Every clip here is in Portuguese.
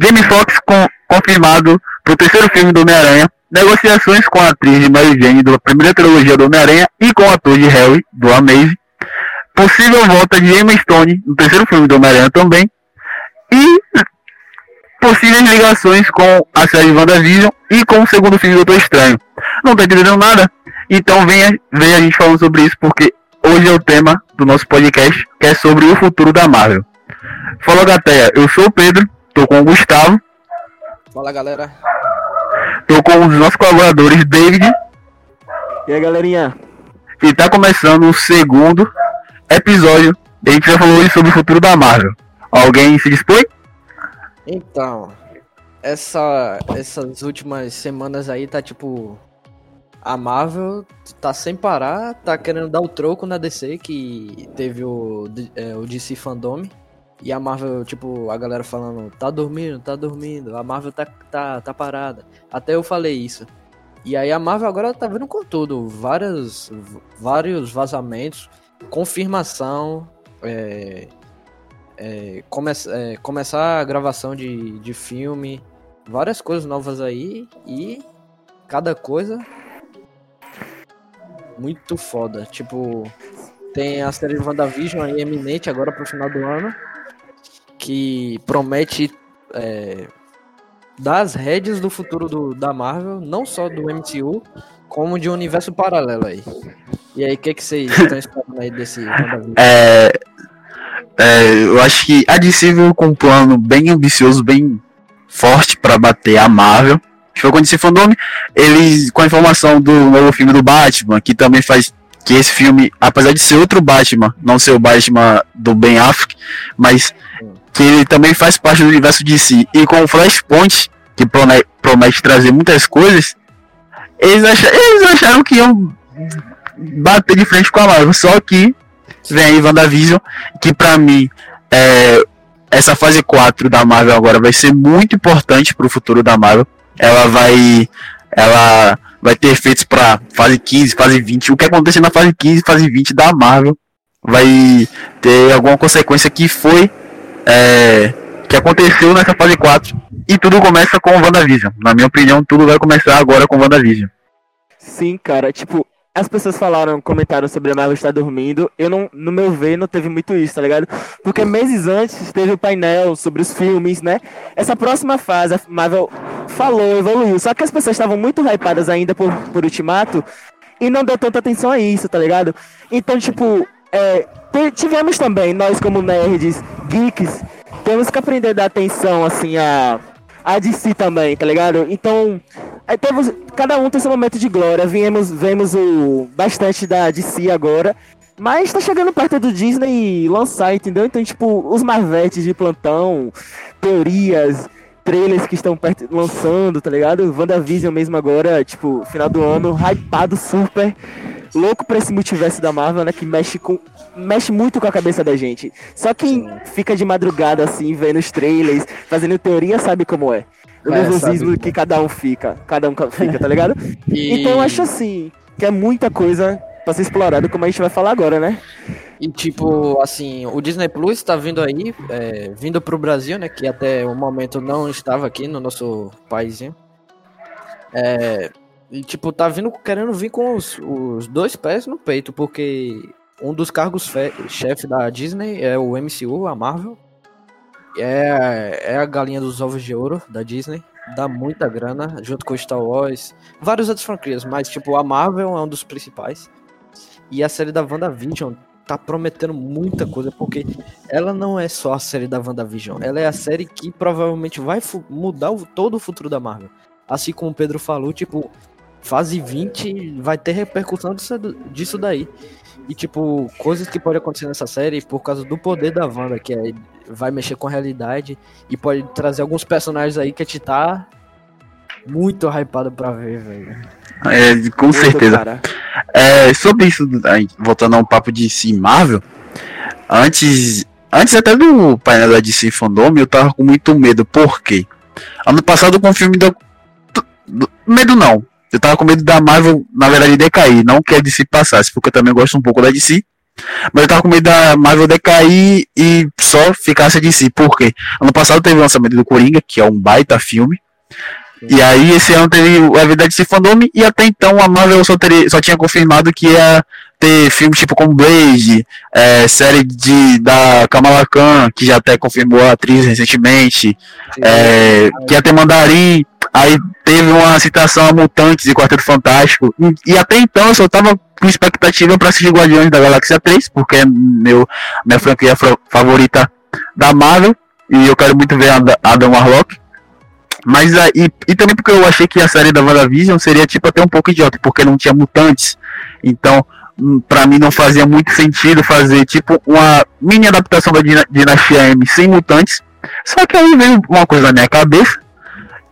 Jamie Foxx com, confirmado pro terceiro filme do Homem-Aranha. Negociações com a atriz de Mary Jane da primeira trilogia do Homem-Aranha e com o ator de Harry, do Amazing. Possível volta de Emma Stone no terceiro filme do Homem-Aranha também. E possíveis ligações com a série WandaVision e com o segundo filme do Doutor Estranho. Não tá entendendo nada? Então venha, venha a gente falando sobre isso, porque hoje é o tema do nosso podcast, que é sobre o futuro da Marvel. Fala Gateia, eu sou o Pedro, tô com o Gustavo. Fala galera. Tô com os nossos colaboradores, David. E aí galerinha? E tá começando o segundo episódio. A gente já falou sobre o futuro da Marvel. Alguém se dispõe? Então, essa, essas últimas semanas aí tá tipo. A Marvel tá sem parar, tá querendo dar o troco na DC, que teve o, é, o DC Fandom. E a Marvel, tipo, a galera falando, tá dormindo, tá dormindo, a Marvel tá, tá, tá parada. Até eu falei isso. E aí a Marvel agora tá vindo com tudo. Várias, vários vazamentos, confirmação, é, é, come, é, começar a gravação de, de filme, várias coisas novas aí e cada coisa muito foda. Tipo, tem a série WandaVision aí eminente agora pro final do ano, que promete é, dar as rédeas do futuro do, da Marvel, não só do MCU, como de um universo paralelo aí. E aí, o que, que vocês estão esperando aí desse? É, é, eu acho que a DC veio com um plano bem ambicioso, bem forte para bater a Marvel. Foi quando esse fandom, eles com a informação do novo filme do Batman, que também faz que esse filme, apesar de ser outro Batman, não ser o Batman do Ben Affleck, mas que ele também faz parte do universo DC e com o Flashpoint, que promete, promete trazer muitas coisas, eles, eles acharam que iam bater de frente com a Marvel, só que vem aí WandaVision, que para mim é, essa fase 4 da Marvel agora vai ser muito importante para o futuro da Marvel. Ela vai ela vai ter efeitos para fase 15, fase 20. O que acontecer na fase 15, fase 20 da Marvel vai ter alguma consequência que foi é, que aconteceu nessa fase 4 e tudo começa com WandaVision. Na minha opinião, tudo vai começar agora com WandaVision. Sim, cara, tipo, as pessoas falaram, comentaram sobre a Marvel estar dormindo. Eu não, no meu ver, não teve muito isso, tá ligado? Porque meses antes teve o painel sobre os filmes, né? Essa próxima fase, a Marvel falou, evoluiu. Só que as pessoas estavam muito hypadas ainda por, por Ultimato e não deu tanta atenção a isso, tá ligado? Então, tipo, é, tivemos também, nós como nerds, geeks, temos que aprender a dar atenção, assim, a a DC também, tá ligado? Então, aí temos, cada um tem seu momento de glória. Viemos, vemos o bastante da DC agora. Mas tá chegando perto do Disney lançar, entendeu? Então, tipo, os marvetes de plantão, teorias, trailers que estão perto, lançando, tá ligado? WandaVision mesmo agora, tipo, final do ano, hypado super louco pra esse multiverso da Marvel, né? Que mexe com. Mexe muito com a cabeça da gente. Só quem fica de madrugada assim, vendo os trailers, fazendo teoria, sabe como é. O é, nervosismo que cada um fica. Cada um fica, tá ligado? e... Então eu acho assim, que é muita coisa pra ser explorado, como a gente vai falar agora, né? E tipo, assim, o Disney Plus tá vindo aí, é, vindo pro Brasil, né? Que até o momento não estava aqui no nosso paísinho. É, e, tipo, tá vindo querendo vir com os, os dois pés no peito, porque um dos cargos chefe da Disney é o MCU, a Marvel. É, é a galinha dos ovos de ouro da Disney. Dá muita grana, junto com Star Wars. Vários outros franquias, mas, tipo, a Marvel é um dos principais. E a série da WandaVision tá prometendo muita coisa, porque ela não é só a série da WandaVision, ela é a série que provavelmente vai mudar o, todo o futuro da Marvel. Assim como o Pedro falou, tipo, fase 20 vai ter repercussão disso, disso daí. E, tipo, coisas que podem acontecer nessa série por causa do poder da Wanda, que é, vai mexer com a realidade e pode trazer alguns personagens aí que a gente tá muito hypado pra ver, velho. É, com muito certeza. É, sobre isso, voltando a um papo de si Marvel, antes, antes até do painel da DC Fandom, eu tava com muito medo, por quê? Ano passado com o filme do, do medo não, eu tava com medo da Marvel, na verdade, decair. Não que a DC passasse, porque eu também gosto um pouco da DC. Mas eu tava com medo da Marvel decair e só ficasse de si. Por quê? Ano passado teve o lançamento do Coringa, que é um baita filme. E aí esse ano teve o Evidente se Fandom e até então a Marvel só, teria, só tinha confirmado que ia ter filmes tipo como Blade, é, série de, da Kamala Khan, que já até confirmou a atriz recentemente, é, que ia ter Mandarim, aí teve uma citação a Mutantes e Quarteto Fantástico, e, e até então eu só tava com expectativa para assistir Guardiões da Galáxia 3, porque é meu, minha franquia favorita da Marvel, e eu quero muito ver Adam Warlock. Mas aí, e, e também porque eu achei que a série da WandaVision seria tipo até um pouco idiota, porque não tinha mutantes. Então, hum, para mim não fazia muito sentido fazer tipo uma mini adaptação da Dinastia M sem mutantes. Só que aí veio uma coisa na minha cabeça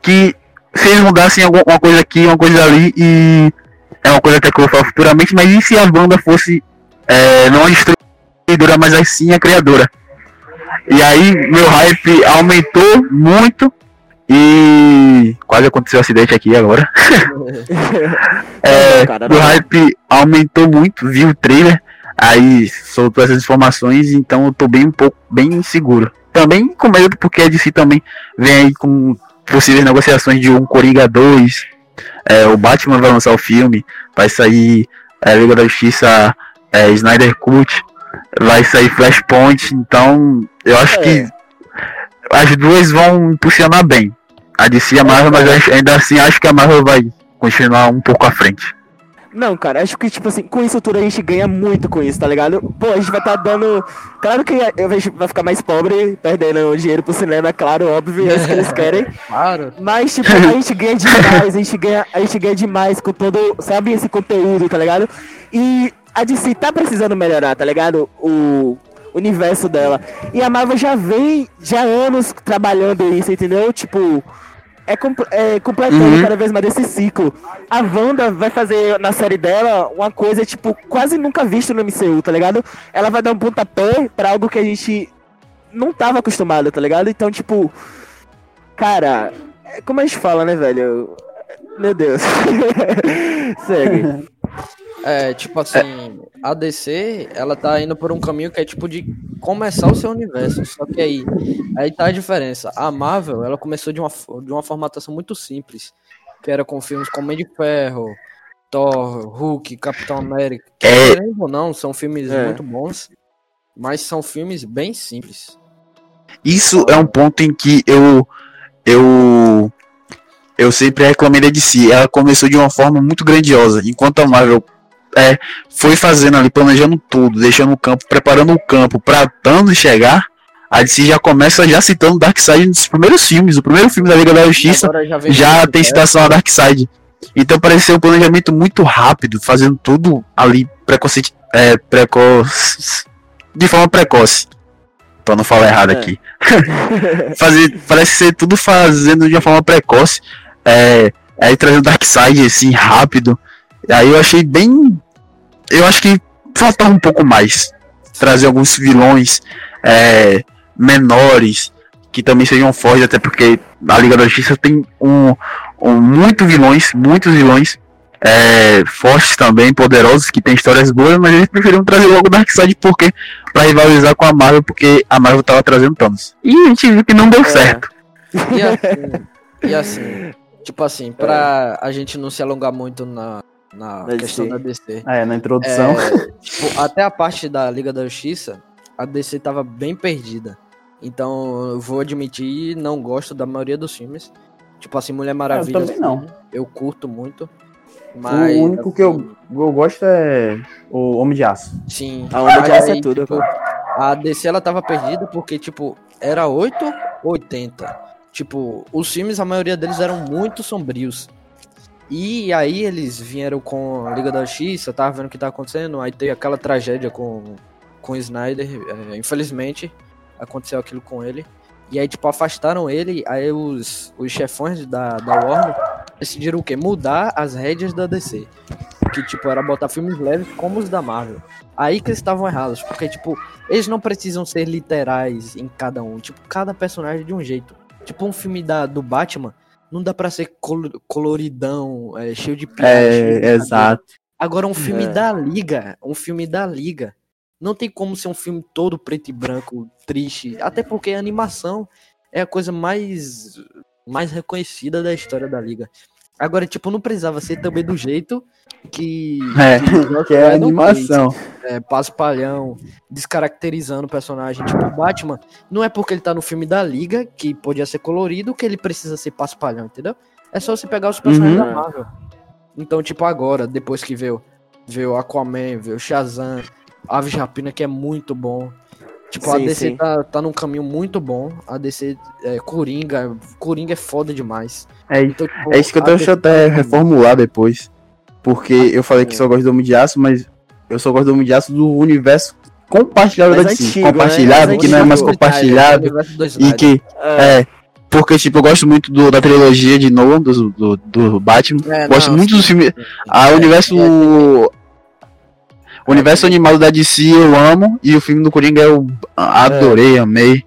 que se eles mudassem alguma coisa aqui, uma coisa ali e é uma coisa que eu vou falar futuramente, mas e se a banda fosse é, não a distribuidora, mas aí sim a criadora? E aí meu hype aumentou muito e quase aconteceu um acidente aqui agora. é, o hype aumentou muito, vi o trailer, aí soltou essas informações, então eu tô bem um pouco bem inseguro. Também com medo porque a DC também vem aí com possíveis negociações de um Coringa 2. É, o Batman vai lançar o filme, vai sair é, Liga da Justiça é, Snyder Cut, vai sair Flashpoint, então eu acho que é. as duas vão impulsionar bem a DC e a Marvel, mas ainda assim acho que a Marvel vai continuar um pouco à frente. Não, cara, acho que, tipo assim, com isso tudo a gente ganha muito com isso, tá ligado? Pô, a gente vai estar tá dando. Claro que a gente vai ficar mais pobre, perdendo dinheiro pro cinema, é claro, óbvio, é isso que eles querem. claro. Mas, tipo, a gente ganha demais, a gente ganha, a gente ganha demais com todo, sabe, esse conteúdo, tá ligado? E a DC tá precisando melhorar, tá ligado? O universo dela. E a Marvel já vem, já há anos trabalhando isso, entendeu? Tipo é, compl é completando uhum. cada vez mais desse ciclo. A Wanda vai fazer na série dela uma coisa, tipo, quase nunca visto no MCU, tá ligado? Ela vai dar um pontapé pra algo que a gente não tava acostumado, tá ligado? Então, tipo, cara, é como a gente fala, né, velho? Meu Deus. Segue. É, tipo assim, a DC, ela tá indo por um caminho que é tipo de começar o seu universo. Só que aí, aí tá a diferença. A Marvel, ela começou de uma, de uma formatação muito simples, que era com filmes como Homem de Ferro, Thor, Hulk, Capitão América. Que, é. ou não, são filmes é. muito bons, mas são filmes bem simples. Isso é um ponto em que eu eu eu sempre reclamei da DC. Ela começou de uma forma muito grandiosa, enquanto a Marvel é, foi fazendo ali, planejando tudo, deixando o campo, preparando o campo para Thanos chegar, a DC já começa já citando Darkseid nos primeiros filmes. O primeiro filme da Liga da Justiça já, já tem citação a Darkseid. Então parece ser um planejamento muito rápido, fazendo tudo ali precoce, é, precoce de forma precoce. Pra não falar errado é. aqui. Fazer, parece ser tudo fazendo de uma forma precoce. É, aí trazendo Darkseid assim rápido. Aí eu achei bem. Eu acho que faltava um pouco mais. Trazer alguns vilões é, menores, que também sejam fortes, até porque a Liga da Justiça tem um, um muito vilões, muitos vilões é, fortes também, poderosos, que tem histórias boas, mas eles preferiram trazer logo Darkseid porque para rivalizar com a Marvel, porque a Marvel tava trazendo Thanos. E a gente viu que não deu é. certo. E assim, e assim, tipo assim, pra a gente não se alongar muito na, na da questão DC. da DC. É, na introdução. É, tipo, até a parte da Liga da Justiça, a DC tava bem perdida. Então, eu vou admitir, não gosto da maioria dos filmes. Tipo assim, Mulher Maravilha. eu também não. Eu curto muito. Mas, o único assim, que eu, eu gosto é o Homem de Aço. Sim. A Homem de Aço é tudo. Tipo, a DC ela tava perdida porque, tipo, era 8 ou 80. Tipo, os filmes, a maioria deles eram muito sombrios. E aí eles vieram com a Liga da Justiça, tava vendo o que tá acontecendo, aí teve aquela tragédia com, com o Snyder, é, infelizmente aconteceu aquilo com ele. E aí, tipo, afastaram ele, aí os, os chefões da, da Warner decidiram o quê? Mudar as rédeas da DC. Que, tipo, era botar filmes leves como os da Marvel. Aí que eles estavam errados, porque, tipo, eles não precisam ser literais em cada um. Tipo, cada personagem de um jeito. Tipo, um filme da, do Batman, não dá para ser coloridão, é, cheio de piada. É, exato. Agora um filme é. da Liga, um filme da Liga, Não tem como ser um filme todo preto e branco, triste. Até porque a animação é a coisa mais, mais reconhecida da história da Liga. Agora, tipo, não precisava ser também do jeito que. É, que, Que é a animação. é, paspalhão, descaracterizando o personagem. Tipo, o Batman, não é porque ele tá no filme da Liga, que podia ser colorido, que ele precisa ser paspalhão, entendeu? É só você pegar os personagens Uhum. da Marvel. Então, tipo, agora, depois que veio, veio Aquaman, veio Shazam, Aves de Rapina, que é muito bom. Tipo, a Sim, DC sim. tá, tá num caminho muito bom. A DC, é, Coringa, Coringa é foda demais. É, Então, tipo, é isso que eu a DC deixando até tá- reformular depois. Porque eu falei que só gosto do Homem de Aço, mas eu só gosto do Homem de Aço do universo compartilhado da DC. antigo, né? compartilhado, Mais que não é mais antigo. compartilhado. É, E que, É, é, porque, tipo, eu gosto muito do- da trilogia de Nolan, do, do, do Batman. É, gosto não, muito dos filmes. A É, universo. O universo animado da DC eu amo. E o filme do Coringa eu adorei, amei.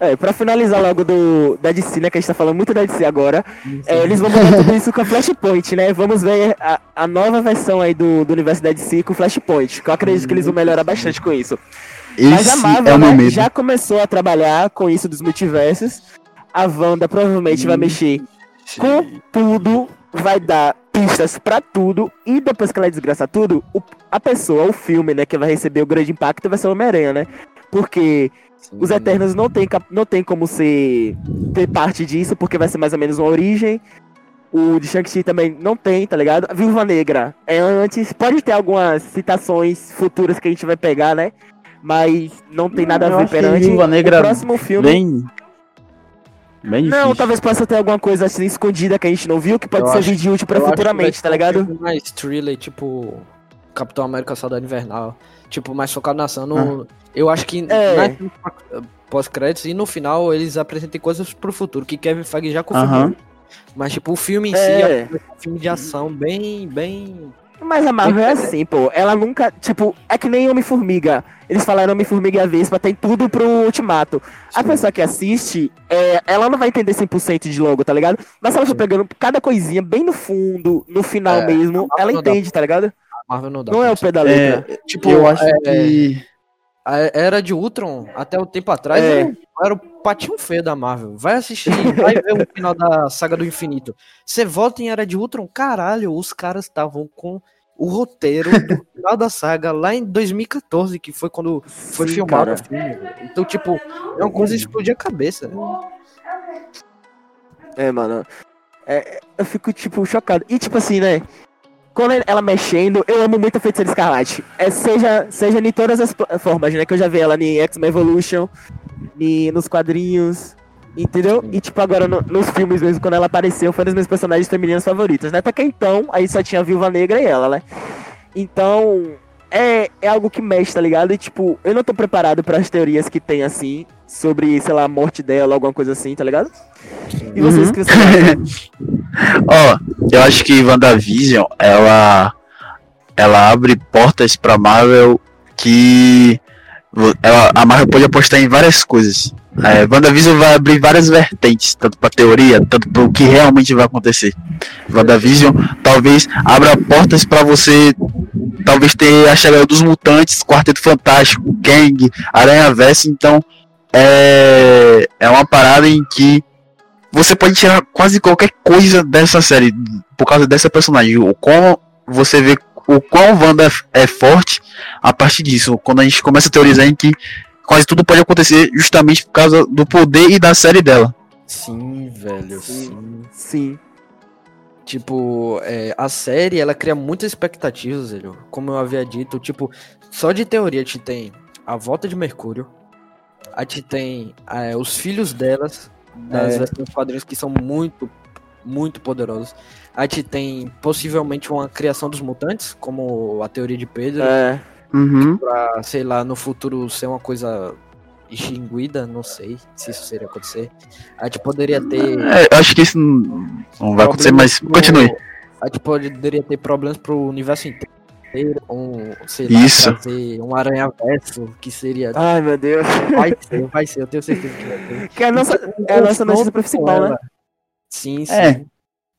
é, pra finalizar logo do, da DC, né? Que a gente tá falando muito da DC agora. é, eles vão mudar tudo isso com a Flashpoint, né? Vamos ver a, a nova versão aí do, do universo da DC com Flashpoint. Que eu acredito que eles vão melhorar bastante com isso. Mas a Esse Marvel é né, já começou a trabalhar com isso dos multiversos. A Wanda provavelmente vai mexer com tudo, vai dar pistas pra tudo. E depois que ela desgraça tudo, o- a pessoa, o filme, né, que vai receber o grande impacto vai ser o Homem-Aranha, né? Porque os Eternos não tem, não tem como ser ter parte disso, porque vai ser mais ou menos uma origem. O de Shang-Chi também não tem, tá ligado? A Viúva Negra é antes. Pode ter algumas citações futuras que a gente vai pegar, né? Mas não tem nada a ver perante. Viúva Negra o próximo filme. Bem. Bem difícil. Não, talvez possa ter alguma coisa assim escondida que a gente não viu, que pode Eu ser acho- vídeo útil pra que vai futuramente, tá ligado? filme Mais thriller, tipo Capitão América Saudade Invernal. Tipo, mais focado na ação. No- Eu acho que É. na pós-créditos e no final eles apresentem coisas pro futuro, que Kevin Feige já confirmou. Aham. Mas, tipo, o filme em si É. é um filme de ação bem, bem... Mas a Marvel é assim, pô. Ela nunca. Tipo, é que nem Homem-Formiga. Eles falaram Homem-Formiga e a Vespa, tem tudo pro Ultimato. A pessoa que assiste, é, ela não vai entender 100% de logo, tá ligado? Mas se ela for pegando cada coisinha bem no fundo, no final É, mesmo, ela não dá entende, tá ligado? A Marvel não dá. Não é o pra pé da letra. É, Tipo, eu acho é, que. A era de Ultron, até o tempo atrás, É. era o patinho feio da Marvel. Vai assistir, vai ver o final da saga do infinito. Você volta em Era de Ultron, caralho, os caras estavam com o roteiro do final da saga lá em 2014, que foi quando foi Sim, filmado o filme. Então, tipo, é uma coisa de explodir a cabeça. né? É, mano. É, eu fico, tipo, chocado. E, tipo assim, né? Quando ela mexendo, eu amo muito a Feiticeira Escarlate. É, seja, seja em todas as formas, né? Que eu já vi ela em X-Men Evolution, em- nos quadrinhos, entendeu? E, tipo, agora no- nos filmes mesmo, quando ela apareceu, foi uma das minhas personagens femininas favoritas, né? Até que então, aí só tinha a Viúva Negra e ela, né? Então, é, é algo que mexe, tá ligado? E, tipo, eu não tô preparado para as teorias que tem, assim, sobre, sei lá, a morte dela, alguma coisa assim, tá ligado? E vocês Uhum. que vocês? Ó, eu acho que WandaVision, ela ela abre portas pra Marvel que ela, a Marvel pode apostar em várias coisas. É, WandaVision vai abrir várias vertentes, tanto pra teoria, tanto para o que realmente vai acontecer. WandaVision talvez abra portas pra você talvez ter a chegada dos mutantes, Quarteto Fantástico, Kang, Aranha Verso, então é, é uma parada em que você pode tirar quase qualquer coisa dessa série por causa dessa personagem. O quão você vê o quão Wanda é forte a partir disso. Quando a gente começa a teorizar em que quase tudo pode acontecer justamente por causa do poder e da série dela. Sim, velho, Sim. sim. Sim. Tipo, é, a série, ela cria muitas expectativas, velho. Como eu havia dito, tipo, só de teoria te tem a volta de Mercúrio, a te tem é, os filhos delas, das É. versões quadrinhos que são muito, muito poderosos. A te tem possivelmente uma criação dos mutantes, como a teoria de Pedro, É. Uhum. pra, sei lá, no futuro ser uma coisa extinguida, não sei se isso seria acontecer. A gente poderia ter. É, eu acho que isso não, não vai acontecer, mas problemas pro- continue. A gente poderia ter problemas pro universo inteiro. Um, sei lá, Isso. um aranha verso, que seria. Ai, meu Deus. Vai ser, vai ser, eu tenho certeza que vai ter. Que é a nossa, é a nossa notícia principal, né? Sim, sim. É.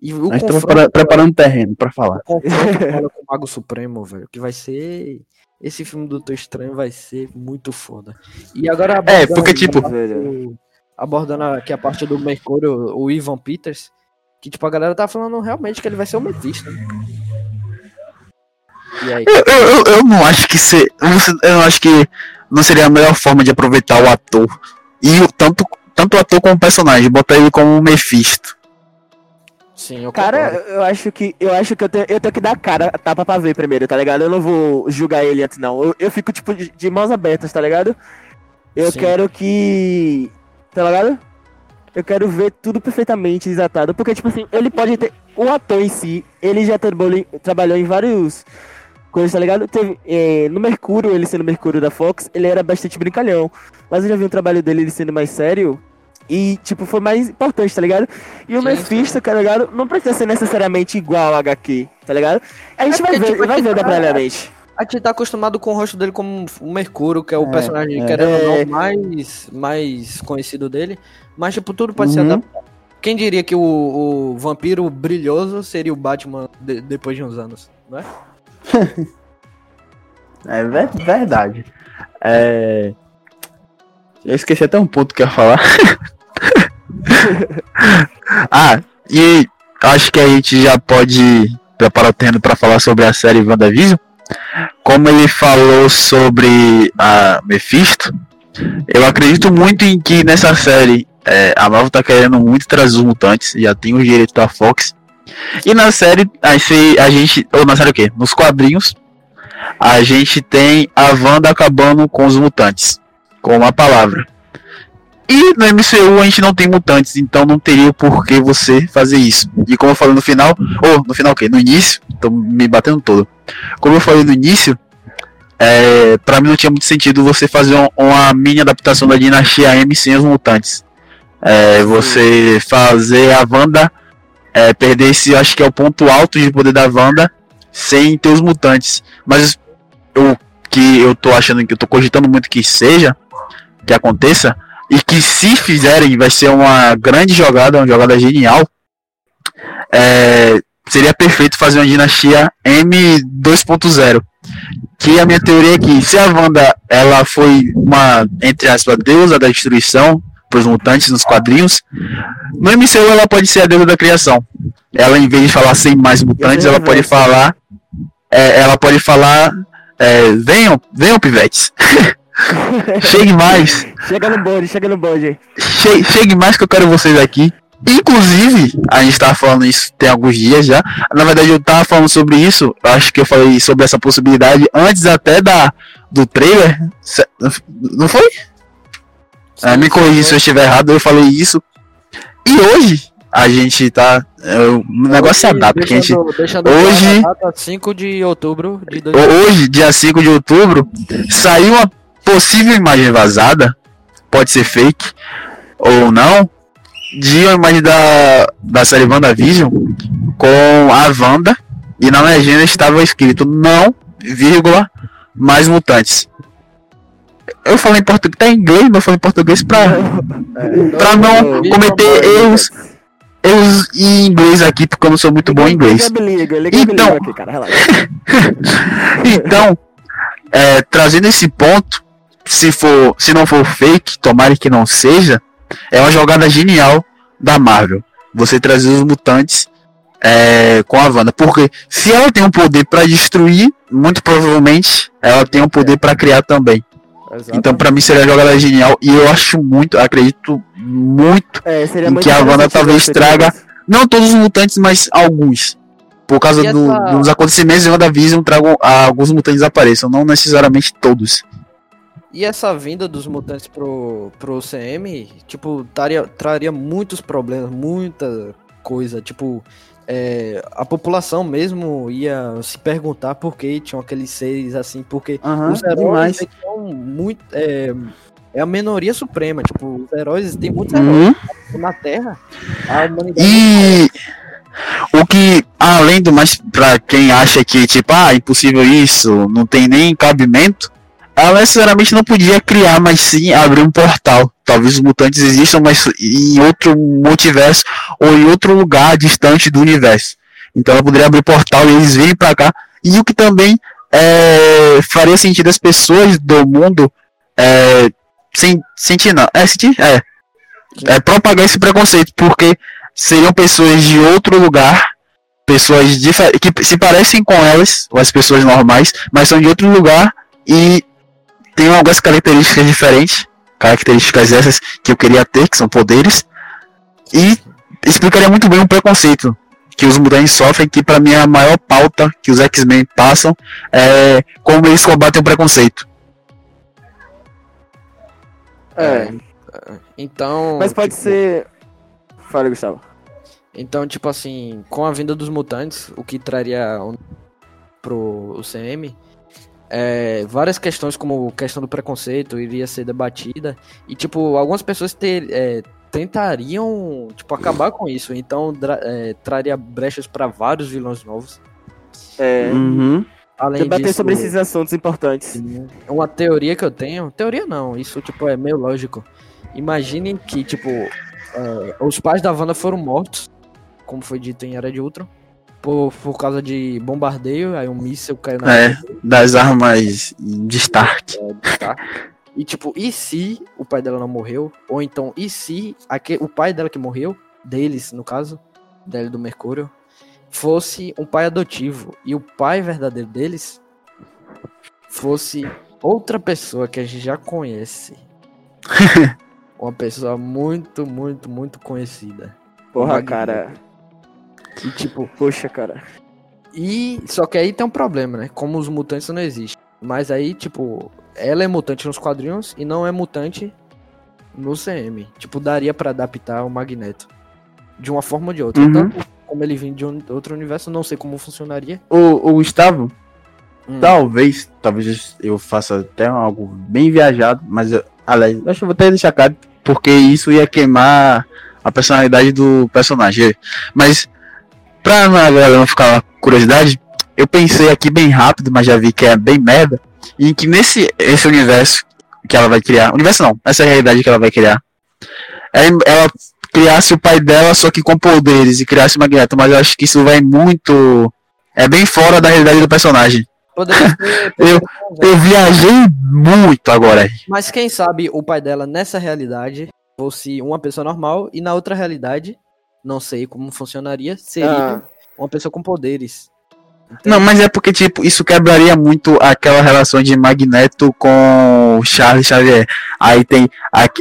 E o Nós estamos prepara- preparando terreno pra falar. o com o Mago Supremo, velho, que vai ser. Esse filme do Doutor Estranho vai ser muito foda. E agora É, porque, tipo- do- abordando aqui a parte do Mercúrio, o Ivan Peters, que tipo, a galera tá falando realmente que ele vai ser o Mephisto. né? Aí? Eu, eu, eu- não acho que se, você- eu não acho que não seria a melhor forma de aproveitar o ator. E o, tanto, tanto o ator como o personagem, botar ele como o Mephisto. Sim, eu Cara, concordo. eu acho que eu acho que eu tenho, eu tenho que dar cara, tapa pra ver primeiro, tá ligado? Eu não vou julgar ele antes, não. Eu, eu fico, tipo, de, de mãos abertas, tá ligado? Eu Sim. quero que. Tá ligado? Eu quero ver tudo perfeitamente exatado. Porque, tipo assim, ele pode ter. O ator em si, ele já trabalhou, trabalhou em vários coisas, tá ligado? Teve, eh, no Mercúrio, ele sendo Mercúrio da Fox, ele era bastante brincalhão. Mas eu já vi um trabalho dele ele sendo mais sério. E, tipo, foi mais importante, tá ligado? E o Mephisto, tá ligado? Não precisa ser necessariamente igual ao HQ, tá ligado? A gente É vai porque, ver, tipo, vai ver tá- detalhadamente. A gente tá acostumado com o rosto dele como o Mercúrio, que é o É, personagem, é. querendo ou É. não, mais, mais conhecido dele. Mas, tipo, tudo pode ser Uhum. adaptado. Quem diria que o, o vampiro brilhoso seria o Batman de- depois de uns anos, não é? É ver- verdade. É... Eu esqueci até um ponto que eu ia falar. Ah, e acho que a gente já pode preparar o terreno para falar sobre a série WandaVision. Como ele falou sobre a Mephisto, eu acredito muito em que nessa série é, a Marvel tá querendo muito trazer os mutantes, já tem os direitos da Fox. E na série, a gente, a gente. Ou na série o quê? Nos quadrinhos, a gente tem a Wanda acabando com os mutantes. Com uma palavra. E no MCU a gente não tem mutantes, então não teria o porquê você fazer isso. E como eu falei no final, ou no final o quê? No início, tô me batendo todo. Como eu falei no início, é, para mim não tinha muito sentido você fazer um- uma mini adaptação da Dinastia M sem os mutantes. É, você fazer a Wanda é, perder esse, acho que é o ponto alto de poder da Wanda, sem ter os mutantes. Mas o que eu tô achando, que eu tô cogitando muito que seja, que aconteça, e que se fizerem vai ser uma grande jogada, uma jogada genial. É, seria perfeito fazer uma dinastia M 2.0. Que a minha teoria é que se a Wanda ela foi uma, entre aspas, deusa da destruição para os mutantes nos quadrinhos, no MCU ela pode ser a deusa da criação. Ela, em vez de falar sem mais mutantes, ela pode falar. é, ela pode falar. é, venham, venham, pivetes. Chegue mais. Chega no bonde, chega no bonde. Che- chegue mais que eu quero vocês aqui. Inclusive, a gente tava falando isso tem alguns dias já. Na verdade, eu tava falando sobre isso. Acho que eu falei sobre essa possibilidade antes até da do trailer. Não foi? É, me corrija se eu estiver errado, eu falei isso. E hoje a gente tá. é, o negócio se adapta. porque a gente, hoje- data 5 de outubro de Hoje, dia 5 de outubro, saiu uma possível imagem vazada, pode ser fake ou não, de uma imagem da, da série WandaVision com a Wanda e na legenda estava escrito não, vírgula, mais mutantes. Eu falei em português, tá em inglês, mas eu falei em português pra, pra não cometer erros, erros em inglês aqui, porque eu não sou muito bom em inglês. Então-. Então, é, trazendo esse ponto, se for, se não for fake, tomara que não seja, é uma jogada genial da Marvel. Você trazer os mutantes é, com a Wanda, porque se ela tem um poder para destruir, muito provavelmente ela tem um poder para criar também. Então, pra mim seria uma jogada genial e eu acho muito, acredito muito, É, em muito que a Wanda talvez traga- não todos os mutantes, mas alguns. Por causa do- essa- dos acontecimentos de WandaVision, tragam, ah, alguns mutantes apareçam, não necessariamente todos. E essa vinda dos mutantes pro, pro CM, tipo, taria, traria muitos problemas, muita coisa. Tipo, é, a população mesmo ia se perguntar por que tinham aqueles seres assim, porque Aham, os heróis são muito. É, é a minoria suprema, tipo, os heróis, tem muitos heróis Uhum. na Terra. A humanidade E o que, além do mais, pra quem acha que, tipo, ah, impossível isso, não tem nem cabimento, ela necessariamente não podia criar, mas sim abrir um portal. Talvez os mutantes existam, mas em outro multiverso ou em outro lugar distante do universo. Então ela poderia abrir portal e eles virem para cá. E o que também é, faria sentido as pessoas do mundo é, sem, sentir não, é sentir, é, é propagar esse preconceito, porque seriam pessoas de outro lugar, pessoas que se parecem com elas, as pessoas normais, mas são de outro lugar e tem algumas características diferentes, características essas que eu queria ter, que são poderes, e explicaria muito bem o preconceito que os mutantes sofrem, que para mim é a maior pauta que os X-Men passam, é como eles combatem o preconceito. É. Então. Mas pode tipo... ser. Fala, Gustavo. Então, tipo assim, com a vinda dos mutantes, o que traria um... pro UCM, é, várias questões, como questão do preconceito, iria ser debatida. E, tipo, algumas pessoas ter, é, tentariam, tipo, acabar com isso. Então, é, traria brechas para vários vilões novos. É. Uhum. Além Debater disso, sobre esses assuntos importantes. Uma teoria que eu tenho, teoria não, isso tipo é meio lógico. Imaginem que tipo é, os pais da Wanda foram mortos, como foi dito em Era de Ultron, por, por causa de bombardeio, aí um míssil caiu na É, das armas de Stark. É, de Stark. E tipo, e se o pai dela não morreu? Ou então, e se aquele, o pai dela que morreu, deles no caso, dele do Mercúrio, fosse um pai adotivo e o pai verdadeiro deles fosse outra pessoa que a gente já conhece. Uma pessoa muito, muito, muito conhecida. Porra, cara. E tipo, poxa, cara. E só que aí tem um problema, né? Como os mutantes não existem. Mas aí, tipo, ela é mutante nos quadrinhos e não é mutante no CM. Tipo, daria para adaptar o Magneto de uma forma ou de outra. Uhum. Tanto como ele vem de um, outro universo, não sei como funcionaria. O, o Gustavo, hum. talvez, talvez eu faça até algo bem viajado, mas eu, aliás, acho que eu vou até deixar claro, porque isso ia queimar a personalidade do personagem. Mas, pra a galera não ficar com curiosidade, eu pensei aqui bem rápido, mas já vi que é bem merda, em que nesse esse universo que ela vai criar, universo não, essa é a realidade que ela vai criar, ela criasse o pai dela, só que com poderes, e criasse o Magneto, mas eu acho que isso vai muito. É bem fora da realidade do personagem. Ser, eu, eu viajei muito agora. Mas quem sabe o pai dela nessa realidade fosse uma pessoa normal e na outra realidade, não sei como funcionaria, seria ah. uma pessoa com poderes. Não, mas é porque, tipo, isso quebraria muito aquela relação de Magneto com Charles Xavier. Aí tem.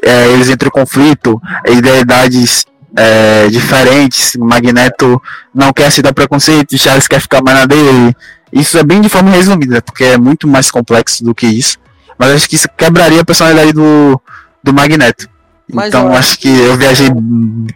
É, eles entram em conflito, idealidades é, diferentes. Magneto não quer se dar preconceito, Charles quer ficar mais na dele. Isso é bem de forma resumida, porque é muito mais complexo do que isso. Mas acho que isso quebraria a personalidade do, do Magneto. Mas então acho, acho que eu viajei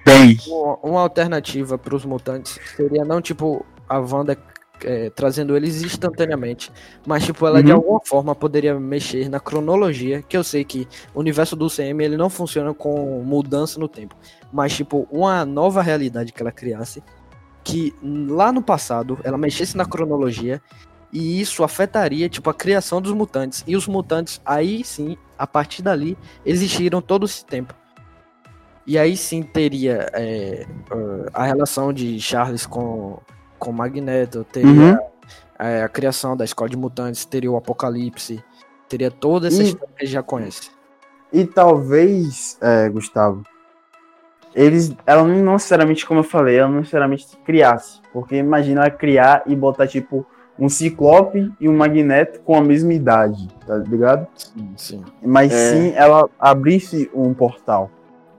bem. Uma alternativa para os mutantes seria não tipo a Wanda é, trazendo eles instantaneamente. Mas, tipo, ela uhum. de alguma forma poderia mexer na cronologia, que eu sei que o universo do CM ele não funciona com mudança no tempo. Mas, tipo, uma nova realidade que ela criasse, que lá no passado ela mexesse na cronologia e isso afetaria, tipo, a criação dos mutantes. E os mutantes, aí sim, a partir dali, existiram todo esse tempo. E aí sim teria é, a relação de Charles com com Magneto, teria uhum. é, a criação da escola de mutantes, teria o Apocalipse, teria toda essa e, história que a gente já conhece. E talvez, é, Gustavo, eles, ela não necessariamente, como eu falei, ela não necessariamente criasse, porque imagina ela criar e botar tipo um Ciclope e um Magneto com a mesma idade, tá ligado? Sim, sim. Mas é... sim ela abrisse um portal.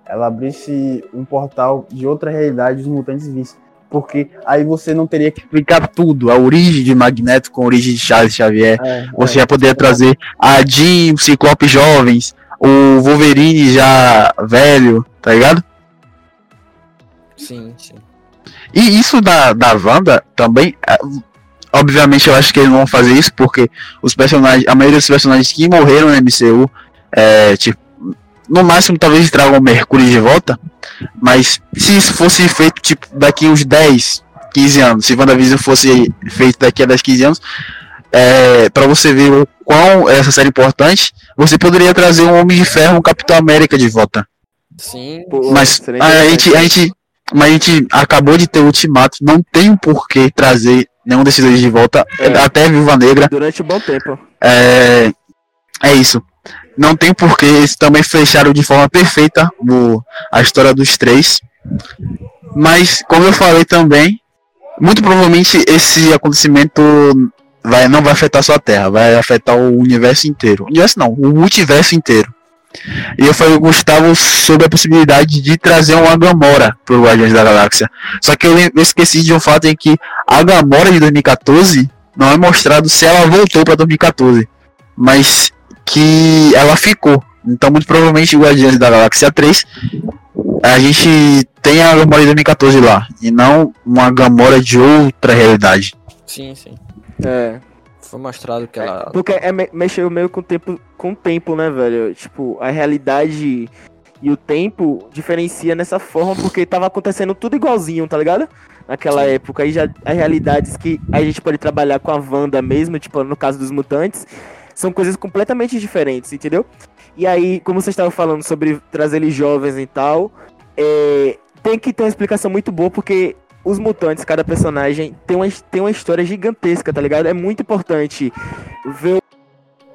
Ela abrisse um portal de outra realidade dos mutantes vissem porque aí você não teria que explicar tudo, a origem de Magneto com a origem de Charles Xavier. É, você é, já poderia é. trazer a Jean, o Ciclope jovens, o Wolverine já velho, tá ligado? Sim, sim. E isso da, da Wanda também, é, obviamente eu acho que eles não vão fazer isso porque os personagens, a maioria dos personagens que morreram no MCU, é, tipo, no máximo talvez tragam o Mercúrio de volta, mas se isso fosse feito tipo daqui uns 10, 15 anos, se WandaVision fosse feito daqui a 10, 15 anos, é, para você ver o, qual essa série importante, você poderia trazer um Homem de Ferro, um Capitão América de volta. Sim. Pô, Mas a gente, a gente, mas a gente acabou de ter o Ultimato, não tem um porquê trazer nenhum desses dois de volta, É. até Viúva Negra. Durante um bom tempo. É, é isso. Não tem porquê, eles também fecharam de forma perfeita o, a história dos três. Mas, como eu falei também, muito provavelmente esse acontecimento vai, não vai afetar só a Terra, vai afetar o universo inteiro. O universo não, o multiverso inteiro. E eu falei o Gustavo sobre a possibilidade de trazer uma Gamora pro Guardiões da Galáxia. Só que eu esqueci de um fato em que a Gamora de 2014 não é mostrado se ela voltou para 2014, mas que ela ficou. Então, muito provavelmente, Guardiões da Galáxia 3, a gente tem a Gamora de 2014 lá, e não uma Gamora de outra realidade. Sim, sim. É. Foi mostrado que ela. Porque é, me- mexeu meio com o tempo, com o tempo, né, velho? Tipo, a realidade e o tempo diferencia nessa forma porque tava acontecendo tudo igualzinho, tá ligado? Naquela Sim. época. Aí já as realidades que a gente pode trabalhar com a Wanda mesmo, tipo, no caso dos mutantes, são coisas completamente diferentes, entendeu? E aí, como vocês estavam falando sobre trazer eles jovens e tal, é, tem que ter uma explicação muito boa, porque os mutantes, cada personagem, tem uma, tem uma história gigantesca, tá ligado? É muito importante ver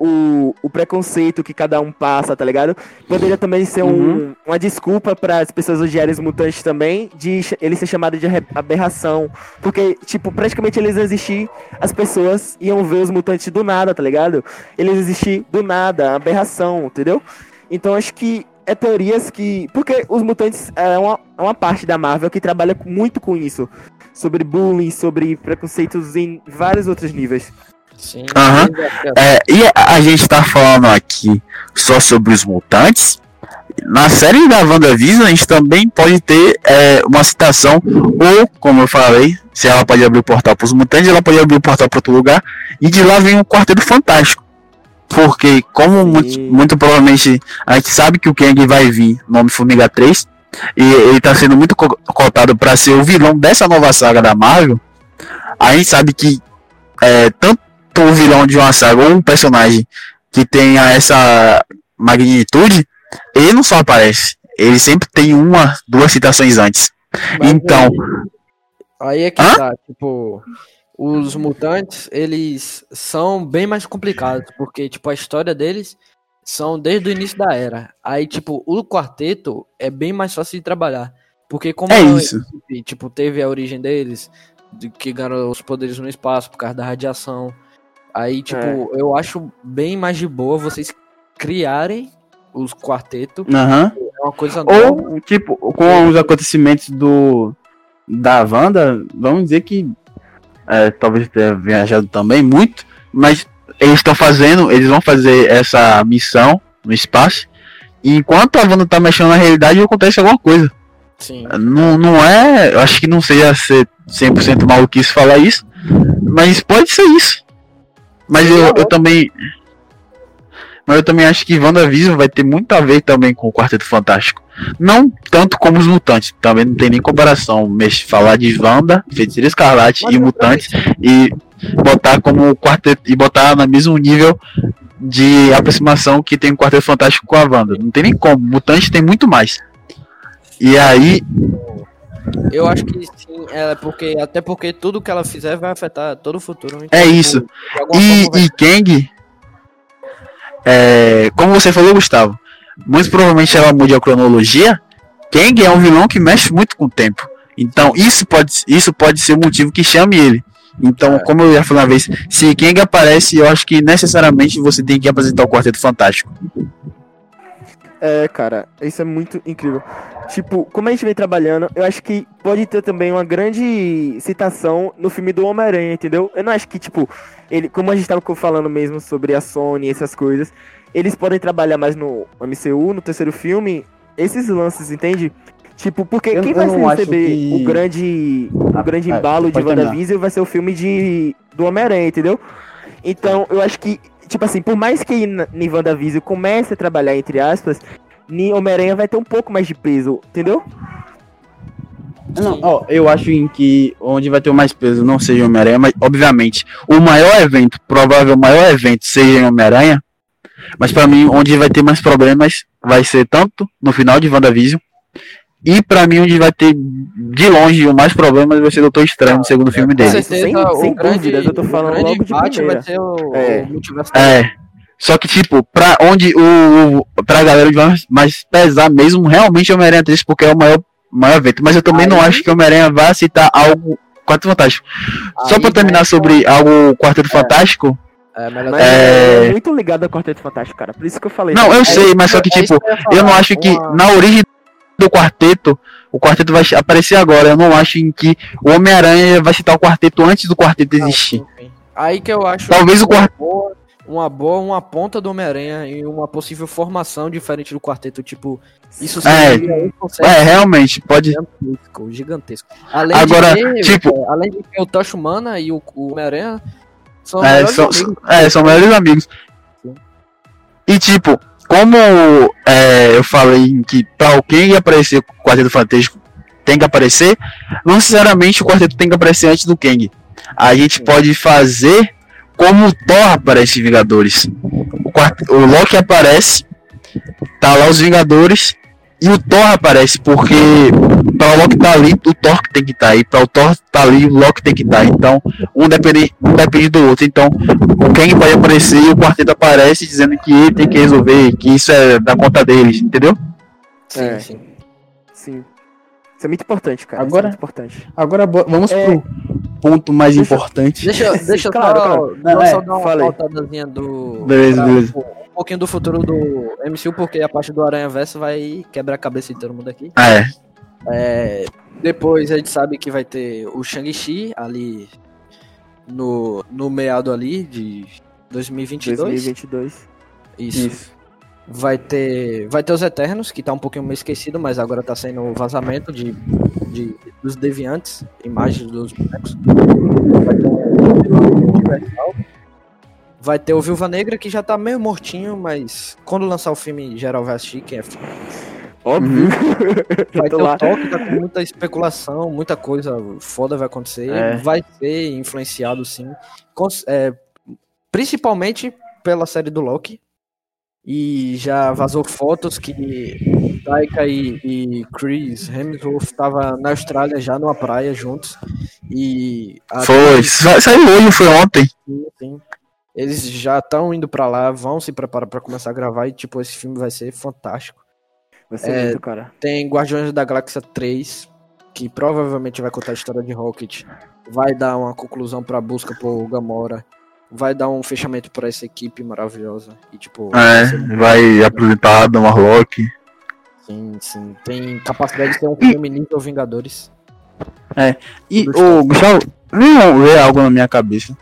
o, o preconceito que cada um passa, tá ligado? Poderia também ser um- Uhum. uma desculpa para as pessoas odiarem os mutantes também, de ch- ele ser chamado de aberração. Porque, tipo, praticamente eles existir, as pessoas iam ver os mutantes do nada, tá ligado? Eles existir do nada, aberração, entendeu? Então acho que é teorias que. Porque os mutantes é uma, é uma parte da Marvel que trabalha muito com isso. Sobre bullying, sobre preconceitos em vários outros níveis. Sim. A- É, e a, gente tá falando aqui só sobre os mutantes. Na série da WandaVision, a gente também pode ter é, uma citação, ou, como eu falei, se ela pode abrir o portal para os mutantes, ela pode abrir o portal para outro lugar, e de lá vem um quarteto fantástico. Porque, como muito, muito provavelmente a gente sabe que o Kang vai vir no Homem-Formiga 3, e ele tá sendo muito co- cotado para ser o vilão dessa nova saga da Marvel, a gente sabe que é, tanto o vilão de uma saga ou um personagem que tenha essa magnitude, ele não só aparece, ele sempre tem uma, duas citações antes. Mas então, Aí é que Hã? tá, tipo, os mutantes, eles são bem mais complicados, porque, tipo, a história deles são desde o início da era. Aí, tipo, o quarteto é bem mais fácil de trabalhar. Porque como É isso. equipe, tipo, teve a origem deles, de que ganharam os poderes no espaço por causa da radiação. Aí, tipo, É. eu acho bem mais de boa vocês criarem os quarteto. aham. É uma coisa nova. Ou, tipo, com os acontecimentos do da Wanda, vamos dizer que é, talvez tenha viajado também muito, mas eles estão fazendo, eles vão fazer essa missão no espaço, e enquanto a Wanda tá mexendo na realidade, acontece alguma coisa. Sim. Não, não é. Eu acho que não seja ser 100% maluquice falar isso. Mas pode ser isso. Mas eu, eu também. Mas eu também acho que WandaVision vai ter muito a ver também com o Quarteto Fantástico. Não tanto como os mutantes. Também não tem nem comparação. Mex- falar de Wanda, Feiticeira Escarlate Mas e mutantes e botar como quarteto. E botar no mesmo nível de aproximação que tem o Quarteto Fantástico com a Wanda. Não tem nem como. Mutantes tem muito mais. E aí, Eu acho que sim, é porque até porque tudo que ela fizer vai afetar todo o futuro. então, É isso. E, e Kang, é, como você falou, Gustavo, muito provavelmente ela mude a cronologia. Kang é um vilão que mexe muito com o tempo. Então isso pode, isso pode ser o motivo que chame ele. Então, É. como eu já falei uma vez, se Kang aparece, eu acho que necessariamente você tem que apresentar o Quarteto Fantástico. É, cara, isso é muito incrível. Tipo, como a gente vem trabalhando, eu acho que pode ter também uma grande citação no filme do Homem-Aranha, entendeu? Eu não acho que, tipo, ele, como a gente tava falando mesmo sobre a Sony e essas coisas, eles podem trabalhar mais no MCU, no terceiro filme, esses lances, entende? Tipo, porque Eu- quem eu vai receber que- o grande o grande ah, embalo de. WandaVision vai ser o filme de do Homem-Aranha, entendeu? Então, eu acho que, tipo assim, por mais que em WandaVision comece a trabalhar, entre aspas, em Homem-Aranha vai ter um pouco mais de peso, entendeu? Não, ó, eu acho em que onde vai ter mais peso não seja Homem-Aranha, mas obviamente o maior evento, provável maior evento seja Homem-Aranha, mas pra mim onde vai ter mais problemas vai ser tanto no final de WandaVision e pra mim onde vai ter de longe o mais problemas vai ser Doutor Estranho no segundo filme Com dele. certeza, Sem- o sem grande, dúvidas, eu tô falando o grande logo de primeira. vai ser o, É. o multiverso. É. Só que, tipo, pra onde o. o- Pra galera vai mais pesar mesmo, realmente é Homem-Aranha 3, porque é o maior, maior evento. Mas eu também não Aí- acho que Homem-Aranha vá citar algo. Quarto Fantástico. Só pra terminar sobre algo Quarteto Fantástico. É, melhor Mas É. é muito ligado ao Quarteto Fantástico, cara. Por isso que eu falei. Não, eu É sei, isso mas só que, é tipo, eu, eu não acho que na origem do quarteto, o quarteto vai aparecer agora. Eu não acho em que o Homem-Aranha vai citar o quarteto antes do quarteto existir. Aí que eu acho Talvez o boa, uma boa, uma ponta do Homem-Aranha e uma possível formação diferente do quarteto, tipo, isso É. seria um conceito É, realmente, pode. gigantesco, gigantesco. Além Agora, de ter, tipo- é, além de o Tocha Humana e o, o Homem-Aranha são É, são, amigos. é, são melhores amigos. Sim. E tipo, como é, eu falei que pra alguém aparecer o Quarteto Fantástico tem que aparecer, não necessariamente o quarteto tem que aparecer antes do Kang. A gente pode fazer como o Thor aparece em Vingadores. O, quart- o Loki aparece, tá lá os Vingadores, e o Thor aparece, porque pra o Loki tá ali, o Thor que tem que estar tá aí. Pra o Thor tá ali, o Loki tem que estar. Então, um depende, um depende do outro. Então, o Kang pode aparecer e o quarteto aparece dizendo que ele tem que resolver, que isso é da conta deles, entendeu? Sim, É. sim. Sim. Isso é muito importante, cara. Agora- Isso é muito importante. Agora vamos É. pro ponto mais Deixa- importante. Deixa, deixa eu Claro, só, claro. eu Não, é, só dar uma aí. pautadazinha do. Beleza, pra- beleza. Um pouquinho do futuro do MCU, porque a parte do Aranha Verso vai quebrar a cabeça de todo mundo aqui. É, É, depois a gente sabe que vai ter o Shang-Chi ali no, no meado ali de 2022. 2022. Isso. Isso. Vai ter, vai ter os Eternos, que tá um pouquinho meio esquecido, mas agora tá saindo vazamento de, de, dos Deviantes, imagens dos bonecos. Vai ter o. Vai ter o Viúva Negra, que já tá meio mortinho, mas quando lançar o filme, geral vai assistir, quem é fã. Óbvio. Já Vai ter lá. o Thor, que tá com muita especulação, muita coisa foda vai acontecer. É. Vai ser influenciado, sim. Cons- é, principalmente pela série do Loki. E já vazou fotos que Taika e, e Chris Hemsworth tava na Austrália já numa praia juntos. E a- foi. Sa- Saiu hoje, foi ontem. Sim, sim. Eles já estão indo pra lá, vão se preparar pra começar a gravar e tipo esse filme vai ser fantástico. Vai ser É, muito, cara. Tem Guardiões da Galáxia 3, que provavelmente vai contar a história de Rocket. Vai dar uma conclusão pra busca por Gamora. Vai dar um fechamento pra essa equipe maravilhosa. E tipo, vai É, vai apresentar Adam Warlock. sim, sim. Tem capacidade de ser um filme nível Vingadores. E, Tudo ô, Gustavo, veio veio algo na minha cabeça.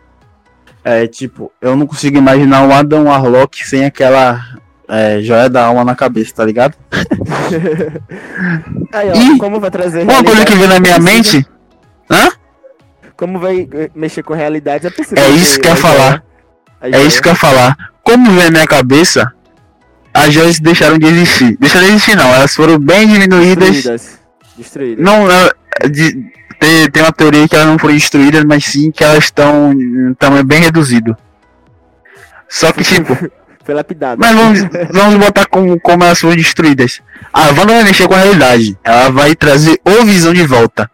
É, tipo, eu não consigo imaginar o Adam Warlock sem aquela é, joia da alma na cabeça, tá ligado? Aí, ó, E como vai trazer Uma coisa que veio na minha mente. Hã? Como vai eh, mexer com realidade é possível. É isso que eu ia falar. É joia isso que eu ia falar. Como veio na minha cabeça, as joias deixaram de existir. Deixaram de existir, não. Elas foram bem diminuídas. Destruídas. Destruídas. Não, é, de, tem, tem uma teoria que elas não foram destruídas, mas sim que elas estão em tamanho bem reduzido. Só que, tipo, Foi lapidado. mas vamos, vamos botar como, como elas foram destruídas. A Wanda vai mexer com a realidade. Ela vai trazer o Visão de volta.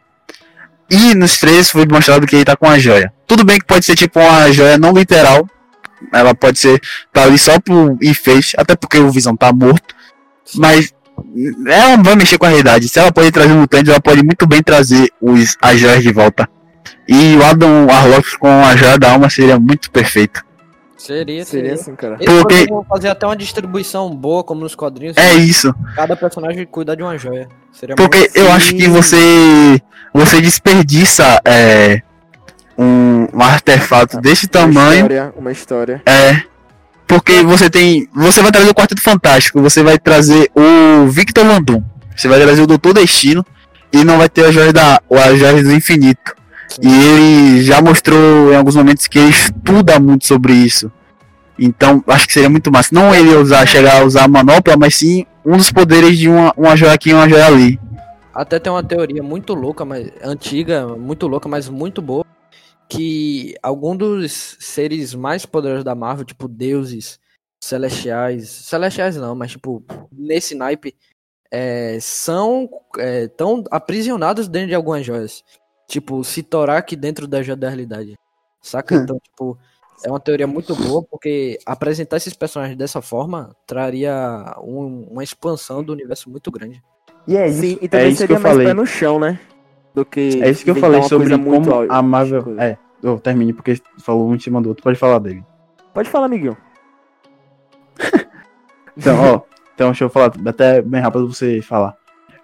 E nos três foi demonstrado que ele tá com a joia. Tudo bem que pode ser tipo uma joia não literal. Ela pode ser tá ali só pro enfeite, até porque o Visão tá morto. Mas ela vai mexer com a realidade. Se ela pode trazer mutantes, ela pode muito bem trazer os, as joias de volta. E o Adam Warlock com a joia da alma seria muito perfeito. Seria, Seria seria. assim, cara. Eles Porque- fazer até uma distribuição boa, como nos quadrinhos. É isso. Cada personagem cuida de uma joia. Seria Porque eu acho que você você desperdiça é, um, um artefato desse Uma tamanho. história, uma história. É. Porque você tem. Você vai trazer o Quarteto Fantástico, você vai trazer o Victor Landon, você vai trazer o Doutor Destino e não vai ter a Joia da. A Joia do Infinito. E ele já mostrou em alguns momentos que ele estuda muito sobre isso. Então, acho que seria muito massa. Não ele usar, chegar a usar a manopla, mas sim um dos poderes de uma, uma joia aqui e uma joia ali. até tem uma teoria muito louca, mas antiga, muito louca, mas muito boa, que algum dos seres mais poderosos da Marvel, tipo deuses, celestiais, celestiais não, mas tipo nesse naipe, é, são é, tão aprisionados dentro de algumas joias. Tipo, se Torak dentro da realidade. Saca? Hum. Então, tipo, é uma teoria muito boa, porque apresentar esses personagens dessa forma traria um- uma expansão do universo muito grande. E é isso, Sim, e é também isso que seria eu mais falei. pé no chão, né? Do que. É isso que eu falei sobre muito como au- a Marvel. coisa. É, eu termine porque falou um em cima do outro. Pode falar dele. Pode falar, amiguinho. Então, ó, então deixa eu falar até bem rápido pra você falar.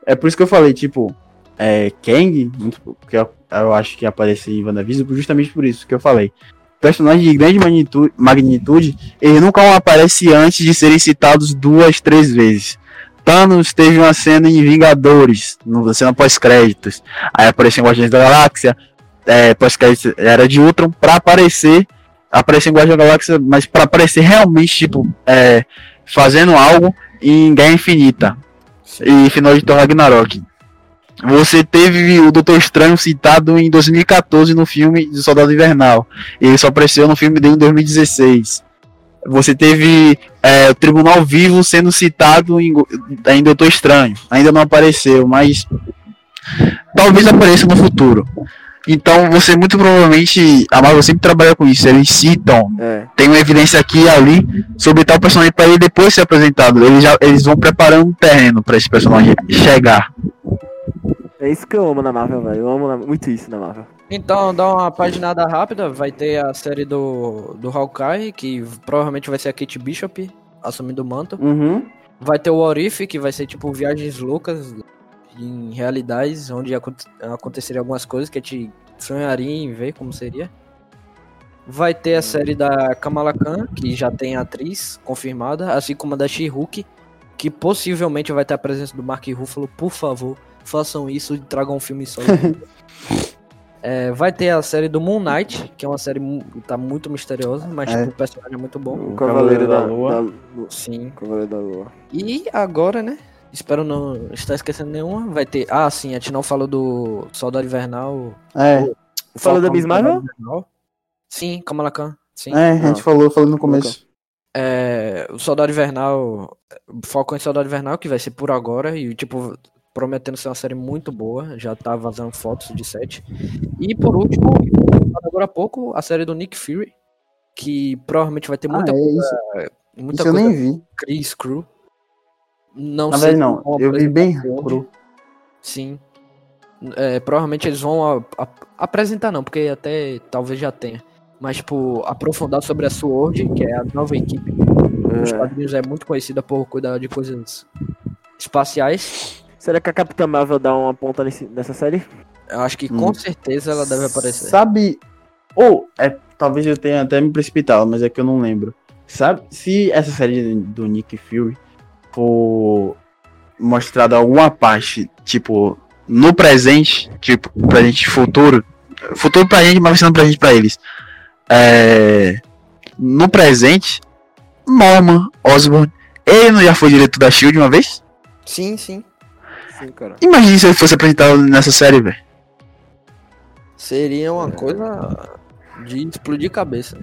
É por isso que eu falei, tipo, é, Kang, muito- que eu, eu acho que aparece em WandaVision, justamente por isso que eu falei. Personagens de grande magnitude, magnitude, eles nunca aparecem antes de serem citados duas, três vezes. Thanos teve uma cena em Vingadores, no cena pós-créditos. Aí apareceu em Guardiões da Galáxia, é, pós-créditos era de Ultron, pra aparecer, aparecer em Guardiões da Galáxia, mas pra aparecer realmente, tipo, é, fazendo algo em Guerra Infinita e final de Thor Ragnarok. Você teve o Doutor Estranho citado em 2014 no filme de Soldado Invernal. Ele só apareceu no filme dele em 2016. Você teve é, o Tribunal Vivo sendo citado em, em Doutor Estranho. Ainda não apareceu, mas talvez apareça no futuro. Então você muito provavelmente. A Marvel sempre trabalha com isso. Eles citam É. tem uma evidência aqui e ali sobre tal personagem para ele depois ser apresentado. Eles, já, eles vão preparando um terreno para esse personagem chegar. É isso que eu amo na Marvel, velho. Eu amo na- muito isso na Marvel. Então, dá uma paginada rápida, vai ter a série do, do Hawkeye, que provavelmente vai ser a Kate Bishop assumindo o manto. Uhum. Vai ter o Orif, que vai ser tipo viagens loucas em realidades, onde aconte- aconteceriam algumas coisas que a gente sonharia em ver como seria. Vai ter a série da Kamala Khan, que já tem a atriz confirmada, assim como a da She-Hulk, que possivelmente vai ter a presença do Mark Ruffalo. Por favor, façam isso e tragam um filme só. É, vai ter a série do Moon Knight, que é uma série que tá muito misteriosa, mas É. tipo, o personagem é muito bom. O Cavaleiro Cavaleiro da, da Lua. da. Sim. Cavaleiro da Lua. E agora, né? Espero não estar esquecendo nenhuma. Vai ter. Ah, sim, a gente não falou do Soldado Invernal. É, o Falou da Miss Marvel? Sim, Kamala Khan. Sim. é, a gente Ah. falou, falou no começo. É, o Soldado Invernal. Falcão e Soldado Invernal, que vai ser por agora. E, tipo, prometendo ser uma série muito boa. Já tá vazando fotos de set. E por último, agora há pouco, a série do Nick Fury. Que provavelmente vai ter muita ah, é coisa. isso. Muita Isso eu coisa nem vi. Chris Crew. Não Na sei. verdade, não. Eu vi bem cru. Sim. É, provavelmente eles vão a- a- apresentar, não, porque até talvez já tenha. Mas, tipo, aprofundar sobre a SWORD, que é a nova equipe. Os É. quadrinhos é muito conhecida por cuidar de coisas espaciais. Será que a Capitã Marvel dá uma ponta nesse- nessa série? Eu acho que com Hum. certeza ela deve aparecer. Sabe. Ou, é, talvez eu tenha até me precipitado, mas é que eu não lembro. Sabe, se essa série do Nick Fury for mostrada alguma parte, tipo, no presente, tipo, presente e futuro, futuro pra gente, mas vai ser no presente pra eles. É, no presente, Norman Osborn, ele não já foi diretor da Shield uma vez? Sim, sim. Sim, cara. Imagine se ele fosse apresentado nessa série, velho. Seria uma coisa de explodir cabeça.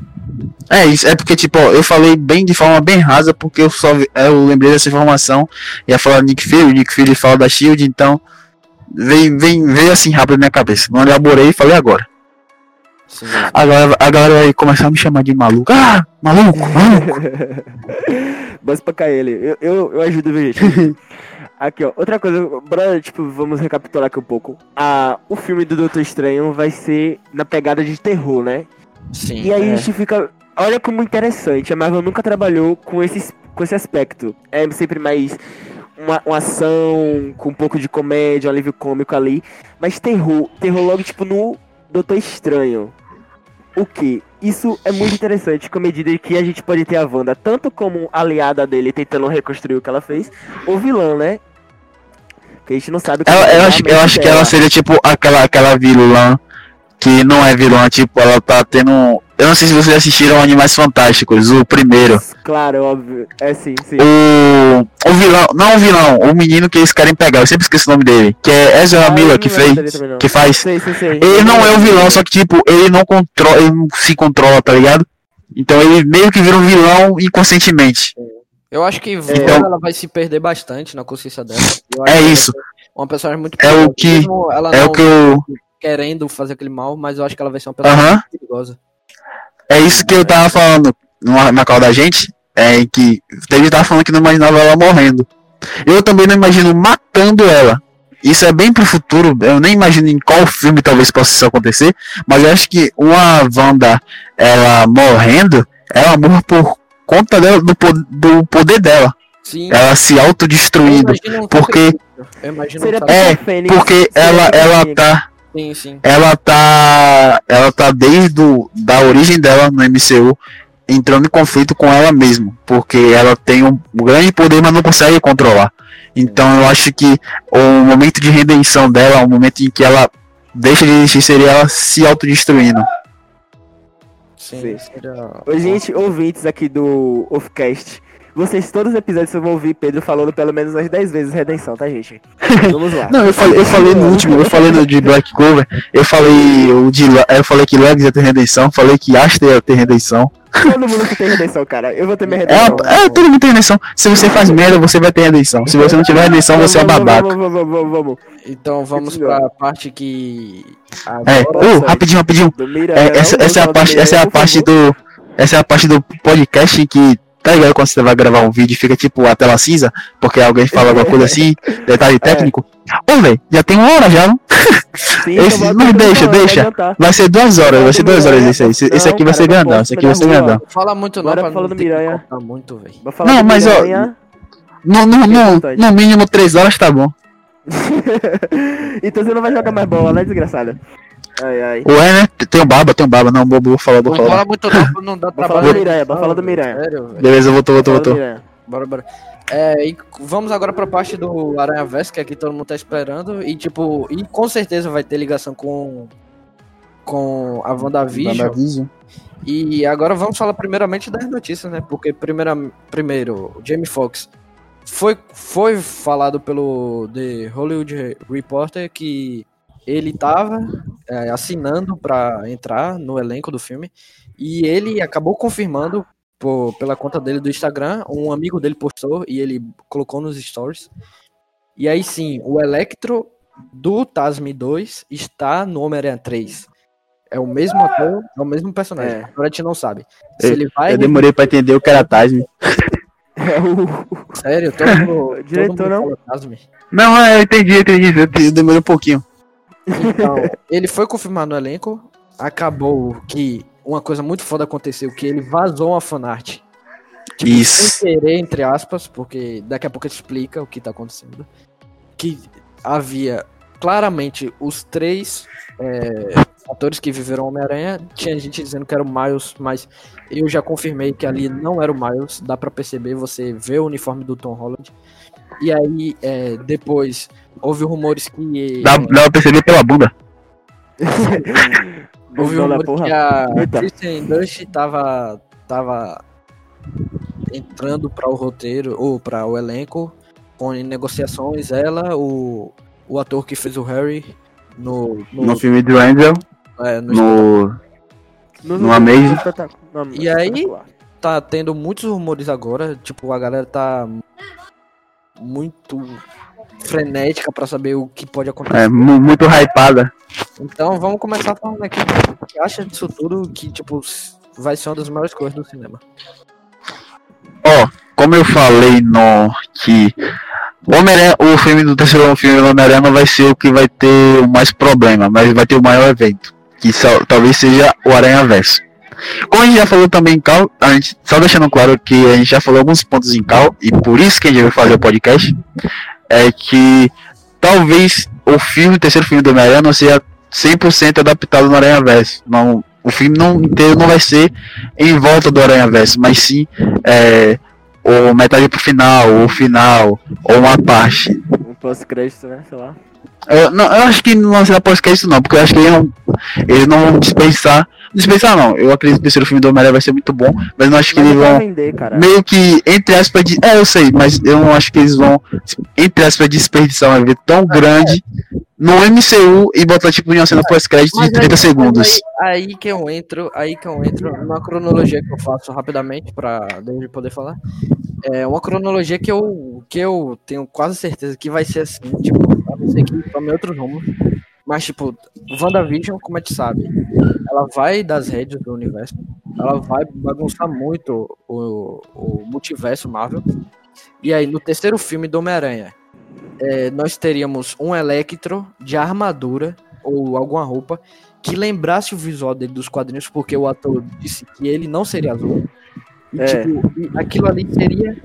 É isso, é porque, tipo, ó, eu falei bem de forma bem rasa, porque eu só vi- eu lembrei dessa informação. Ia falar Nick Fury, Nick Fury fala da Shield, então veio, veio, veio assim rápido na minha cabeça. Não elaborei e falei agora. Sim. Agora a galera vai começar a me chamar de maluco. Ah, maluco, maluco. Basta pra cair ele. Eu, eu, eu ajudo, viu, gente? Aqui, ó. Outra coisa, bora, tipo, vamos recapitular aqui um pouco. Ah, o filme do Doutor Estranho vai ser na pegada de terror, né? Sim. E aí É. a gente fica. Olha como interessante, a Marvel nunca trabalhou com esse, com esse aspecto. É sempre mais uma, uma ação, com um pouco de comédia, um alívio cômico ali. Mas terror, terror logo tipo no Doutor Estranho. O que? Isso é muito interessante com a medida que a gente pode ter a Wanda tanto como aliada dele tentando reconstruir o que ela fez, ou vilã, né? Que a gente não sabe como Ela, é eu acho, eu acho que ela seria tipo aquela, aquela vilã que não é vilã, tipo, ela tá tendo. Eu não sei se vocês assistiram Animais Fantásticos, o primeiro. Claro, óbvio. É sim, sim. O, o vilão, não o vilão, o menino que eles querem pegar, eu sempre esqueço o nome dele, que é Ezra Ah, Miller que fez, que faz. Sei, sei, sei. Ele não é o vilão, só que tipo, ele não controla, ele não se controla, tá ligado? Então ele meio que vira um vilão inconscientemente. Eu acho que Vanda, Então- ela vai se perder bastante na consciência dela. É isso. Uma personagem muito É o que- ela É não o que eu. querendo fazer aquele mal, mas eu acho que ela vai ser uma muito perigosa. É isso que eu tava falando numa- na call da gente. É que ele tava falando que não imaginava ela morrendo. Eu também não imagino matando ela. Isso é bem pro futuro. Eu nem imagino em qual filme talvez possa isso acontecer. Mas eu acho que uma Wanda, ela morrendo, ela morre por conta dela, do, do poder dela. Sim. Ela se eu autodestruindo. imagino um porque- sacrifício. Eu imagino Seria É, a Fênix. Porque Seria ela, a ela Fênix. tá. Sim, sim. ela tá ela tá desde o, da origem dela no MCU entrando em conflito com ela mesma, porque ela tem um, um grande poder, mas não consegue controlar. Então eu acho que o momento de redenção dela, o momento em que ela deixa de existir seria ela se autodestruindo. Sim, Ô, gente, ouvintes aqui do Offcast, vocês todos os episódios vocês vão ouvir Pedro falando pelo menos umas 10 vezes redenção, tá, gente? Vamos lá. Não, eu falei, eu falei no último, eu falei no de Black Clover, eu falei o de eu falei que Legs ia ter redenção, falei que Aster ia ter redenção. Todo mundo que tem redenção, cara. Eu vou ter minha É, redenção. é, todo mundo tem redenção. Se você faz merda, você vai ter redenção. Se você não tiver redenção, você é um babaca. Vamos, vamos, vamos, vamos. Então vamos Continua. pra parte que. É, rapidinho, rapidinho. É, essa, é a parte, essa é a parte do, essa é a parte do podcast que tá ligado quando você vai gravar um vídeo e fica tipo a tela cinza, porque alguém fala alguma coisa assim, detalhe técnico. Ô, velho, já tem uma hora já, não? Sim, esse- não, deixa, deixa. vai vai ser duas horas, vai ser duas horas esse aí. Esse, esse aqui vai ser grandão, esse aqui vai ser grandão. Não fala muito não pra ter que Miranha. cortar muito, velho. Vou falar Não, do mas, ó. No, no, no, no mínimo três horas tá bom. então você não vai jogar mais bola, né, desgraçada? Ai, ai. Ué, né? Tem um baba, tem um baba, não, bobo, vou falar, vou Não fala falar. muito não, não dá Vou falar trabalho. do Miranha, vou falar do Miranha. Sério. Beleza, voltou, voltou, Fala voltou. Bora, bora. É, e vamos agora pra parte do Aranha Verso, que aqui todo mundo tá esperando. E tipo, e com certeza vai ter ligação com. Com a WandaVision. WandaVision. E agora vamos falar primeiramente das notícias, né? Porque primeira, primeiro, o Jamie Foxx foi, foi falado pelo The Hollywood Reporter que ele tava é, assinando pra entrar no elenco do filme. E ele acabou confirmando por- pela conta dele do Instagram. Um amigo dele postou e ele colocou nos stories. E aí sim, o Electro do Tasmi 2 está no Homem-Aranha 3. É o mesmo ator, é o mesmo personagem. É. Agora a gente não sabe. Se Eu- ele vai. Eu demorei pra entender o que era Tasme. É o. Sério, todo mundo. Diretor, todo mundo não? Não, é, eu entendi, eu entendi, eu demorei um pouquinho. Então, ele foi confirmado no elenco. Acabou que uma coisa muito foda aconteceu, que ele vazou uma fanart. Tipo, Isso. Sem querer, entre aspas, porque daqui a pouco ele explica o que tá acontecendo. Que havia claramente os três é, atores que viveram Homem-Aranha. Tinha gente dizendo que era o Miles, mas eu já confirmei que ali não era o Miles. Dá pra perceber, você vê o uniforme do Tom Holland. E aí, é, depois, houve rumores que. Dá, dá pra perceber pela bunda. Houve rumores porra. que a Eita. Kristen Dunst tava, tava entrando para o roteiro, ou para o elenco, com negociações, ela, o, o ator que fez o Harry no, no, No filme do Angel, é, no- no. No, No E aí? tá tendo muitos rumores agora, tipo, a galera tá muito frenética para saber o que pode acontecer. É, mu- muito hypada. Então vamos começar falando aqui o que acha disso tudo, que tipo, vai ser uma das maiores coisas do cinema. Ó, como eu falei no. que. O, o filme do terceiro filme do Homem-Aranha não vai ser o que vai ter o mais problema, mas vai ter o maior evento. Que só- talvez seja o Aranha Verso. Como a gente já falou também em Cal, a gente, só deixando claro que a gente já falou alguns pontos em Cal, e por isso que a gente vai fazer o podcast, é que talvez o filme, o terceiro filme do Homem-Aranha não seja 100% adaptado no Aranha Verso. Não, o filme não, inteiro não vai ser em volta do Aranha Verso, mas sim é, ou metade pro final, ou o final, ou uma parte. Um pós-crédito, né? Sei lá. Eu, não, eu acho que não vai ser pós-crédito não, porque eu acho que eles não, eles não vão dispensar. Dispensar não, eu acredito que o terceiro filme do Homem-Aranha vai ser muito bom, mas não acho que Mas eles pra vão vender, cara. meio que, entre aspas, de, é, eu sei, mas eu não acho que eles vão, entre aspas, desperdiçar um evento tão grande no MCU e botar tipo em uma cena pós-crédito de Mas 30 aí- segundos. Aí, aí que eu entro, aí que eu entro numa cronologia que eu faço rapidamente para David poder falar. É uma cronologia que eu que eu tenho quase certeza que vai ser assim, tipo, a não ser que tome outros rumos. Mas tipo, WandaVision, como a gente sabe, ela vai das redes do universo, ela vai bagunçar muito o, o multiverso Marvel. E aí, no terceiro filme do Homem-Aranha, é, nós teríamos um Electro de armadura ou alguma roupa que lembrasse o visual dele dos quadrinhos, porque o ator disse que ele não seria azul. E, É. tipo, aquilo ali seria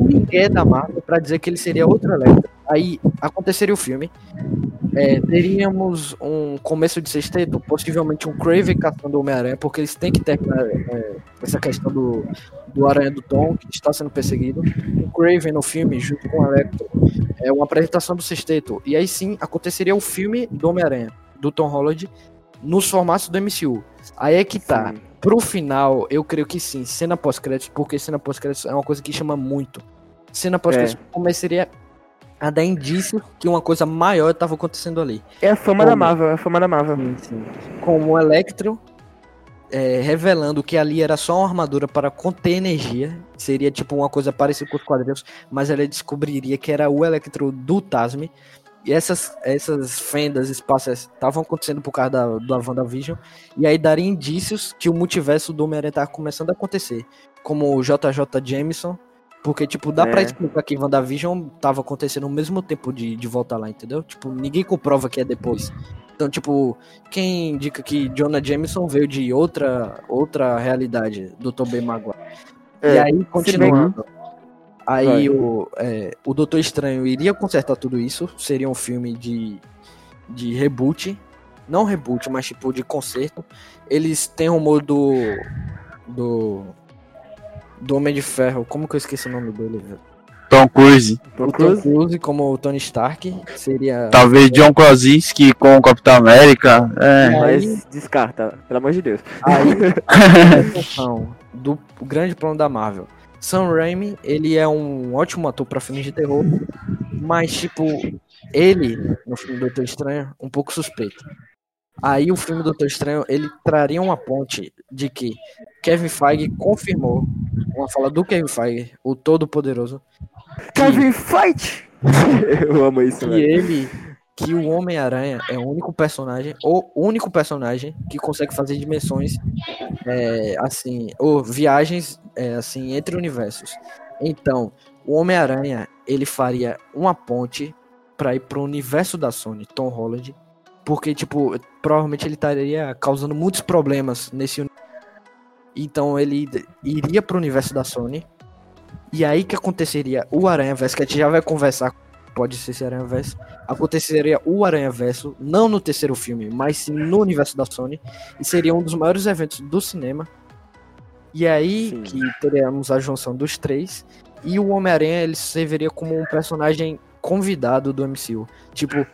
um migué da Marvel pra dizer que ele seria outro Electro. Aí aconteceria o filme. É, teríamos um começo de sexteto, possivelmente um Craven caçando o Homem-Aranha, porque eles têm que ter é, essa questão do, do Aranha do Tom, que está sendo perseguido. O Craven no filme, junto com o Electro, é uma apresentação do sexteto. E aí sim aconteceria o filme do Homem-Aranha, do Tom Holland, nos formatos do MCU. Aí é que tá. Sim. Pro final, eu creio que sim, cena pós-crédito, porque cena pós-crédito é uma coisa que chama muito. Cena pós-crédito começaria a dar indício que uma coisa maior estava acontecendo ali. É a fama da? Marvel, é a fama da Marvel. Como o Electro é, revelando que ali era só uma armadura para conter energia. Seria tipo uma coisa parecida com os quadrinhos, mas ela descobriria que era o Electro do Tasme. E essas, essas fendas espaciais estavam acontecendo por causa da, da WandaVision. E aí daria indícios que o multiverso do Homem-Aranha estava começando a acontecer. Como o JJ Jameson. Porque, tipo, dá pra É. explicar que WandaVision tava acontecendo ao mesmo tempo de, de voltar lá, entendeu? Tipo, ninguém comprova que é depois. Então, tipo, quem indica que Jonah Jameson veio de outra, outra realidade do Tobey Maguire. e É, aí, continuando. Aí Vai. o, é, o Doutor Estranho iria consertar tudo isso. Seria um filme de, de reboot. Não reboot, mas tipo de conserto. Eles têm rumor do. Do. Do Homem de Ferro. Como que eu esqueci o nome dele, velho? Tom Cruise, Tom O Tom Cruise. Como o Tony Stark. Seria. talvez John Krasinski com o Capitão América. É. Mas descarta, pelo amor de Deus. Aí, do grande plano da Marvel. Sam Raimi, ele é um ótimo ator pra filmes de terror, mas, tipo, ele, no filme Doutor Estranho, um pouco suspeito. Aí o filme Doutor Estranho, ele traria uma ponte de que Kevin Feige confirmou, uma fala do Kevin Feige, o Todo-Poderoso, Kevin Fight! Eu amo isso, que velho. ele, que o Homem-Aranha é o único personagem, o único personagem que consegue fazer dimensões, é, assim, ou viagens, é, assim, entre universos. Então, o Homem-Aranha, ele faria uma ponte pra ir pro universo da Sony, Tom Holland, porque, tipo, provavelmente ele estaria causando muitos problemas nesse universo. Então, ele iria pro universo da Sony, e aí que aconteceria o Aranha Verso, que a gente já vai conversar, pode ser esse Aranha Verso, aconteceria o Aranha Verso, não no terceiro filme, mas sim no universo da Sony, e seria um dos maiores eventos do cinema. E aí Sim. que teríamos a junção dos três, e o Homem-Aranha ele serviria como um personagem convidado do MCU. Tipo,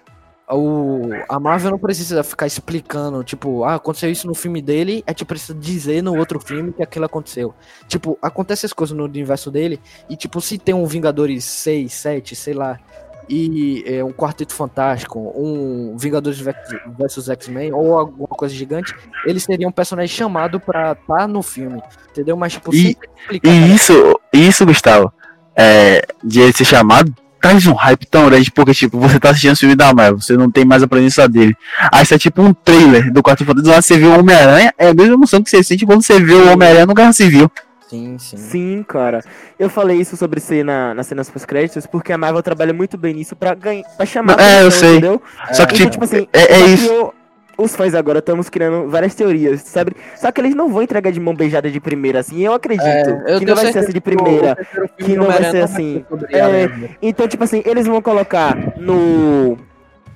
o, a Marvel não precisa ficar explicando, tipo, ah, aconteceu isso no filme dele, a gente precisa dizer no outro filme que aquilo aconteceu. Tipo, acontece as coisas no universo dele, e tipo, se tem um Vingadores 6, 7, sei lá, e é, um Quarteto Fantástico, um Vingadores versus X-Men, ou alguma coisa gigante, ele seria um personagem chamado pra estar no filme, entendeu? Mas, tipo, E-. E isso, isso, Gustavo, é, de ele ser chamado, traz um hype tão grande, porque, tipo, você tá assistindo o filme da Marvel, você não tem mais a presença dele. Aí isso é tipo um trailer do Quarto lá você vê o Homem-Aranha, é a mesma emoção que você sente quando você vê o Homem-Aranha no Guerra Civil. Sim, sim. Sim, cara. Eu falei isso sobre ser na, nas cenas pós-créditos porque a Marvel trabalha muito bem nisso pra, ganhar, pra chamar É, eu sei. entendeu? Só que, Então, tipo, assim, é, é isso. eu- os fãs agora estamos criando várias teorias, sabe? Só que eles não vão entregar de mão beijada de primeira, assim. Eu acredito É, eu que não vai ser assim de que primeira. que do não vai ser vai assim. É. Então, tipo assim, eles vão colocar no.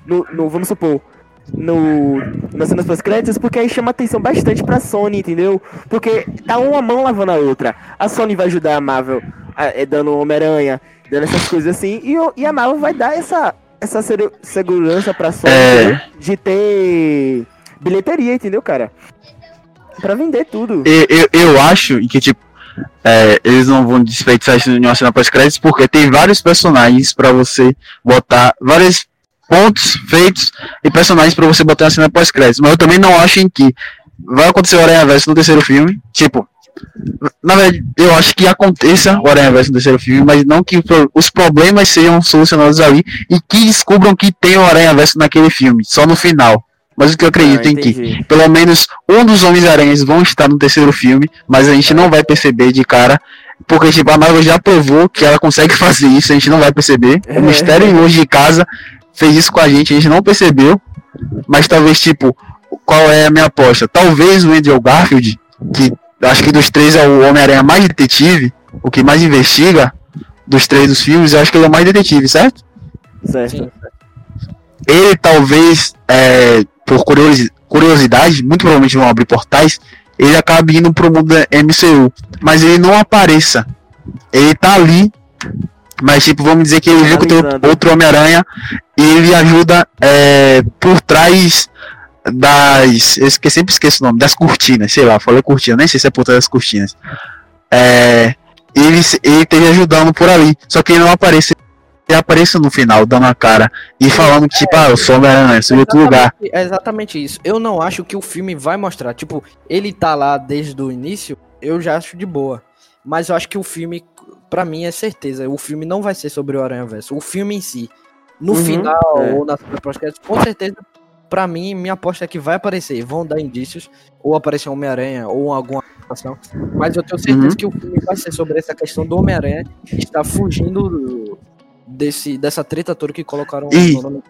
No, no- vamos supor, no, nas cenas pós-créditos, porque aí chama atenção bastante pra Sony, entendeu? Porque tá uma mão lavando a outra. A Sony vai ajudar a Marvel a- é, dando Homem-Aranha, dando essas coisas assim, e, e a Marvel vai dar essa. Essa segu- segurança pra Sony É. de ter bilheteria, entendeu, cara? Pra vender tudo. Eu, eu, eu acho que, tipo, é, eles não vão desperdiçar isso em uma cena pós-créditos porque tem vários personagens pra você botar, vários pontos feitos e personagens pra você botar na cena pós-créditos. Mas eu também não acho em que vai acontecer o Aranha Verso no terceiro filme. Tipo, na verdade, eu acho que aconteça o Aranha Verso no terceiro filme, mas não que os problemas sejam solucionados ali e que descubram que tem o Aranha Verso naquele filme, só no final. Mas o que eu acredito Ah, em que pelo menos um dos Homens-Aranhas vão estar no terceiro filme, mas a gente não vai perceber de cara, porque tipo, a Marvel já provou que ela consegue fazer isso, a gente não vai perceber. O É. Mistério em Longe de Casa fez isso com a gente, a gente não percebeu, mas talvez, tipo, qual é a minha aposta? Talvez o Andrew Garfield, que acho que dos três é o Homem-Aranha mais detetive, o que mais investiga dos três dos filmes, eu acho que ele é o mais detetive, certo? Certo. Sim. ele talvez, é, por curiosi- curiosidade, muito provavelmente vão abrir portais, ele acaba indo pro mundo da MCU, mas ele não apareça. Ele tá ali, mas tipo, vamos dizer que ele viu que tem outro Homem-Aranha e ele ajuda é, por trás das. Eu esque- sempre esqueço o nome, das cortinas, sei lá, falei cortina, nem sei se é por trás das cortinas. É, ele, ele ajudando por ali, só que ele não aparece. Ele aparece no final, dando a cara e falando que, tipo, ah, eu sou Homem-Aranha, eu sou de outro lugar. Exatamente- É exatamente isso. Eu não acho que o filme vai mostrar. Tipo, ele tá lá desde o início, eu já acho de boa. Mas eu acho que o filme, pra mim, é certeza. O filme não vai ser sobre o Aranha Verso. O filme em si. No Uhum, final, é. ou na pós com certeza, pra mim, minha aposta é que vai aparecer. Vão dar indícios, ou aparecer Homem-Aranha, ou alguma ação. Mas eu tenho certeza Uhum. que o filme vai ser sobre essa questão do Homem-Aranha está fugindo do- desse, dessa treta toda que colocaram E- no.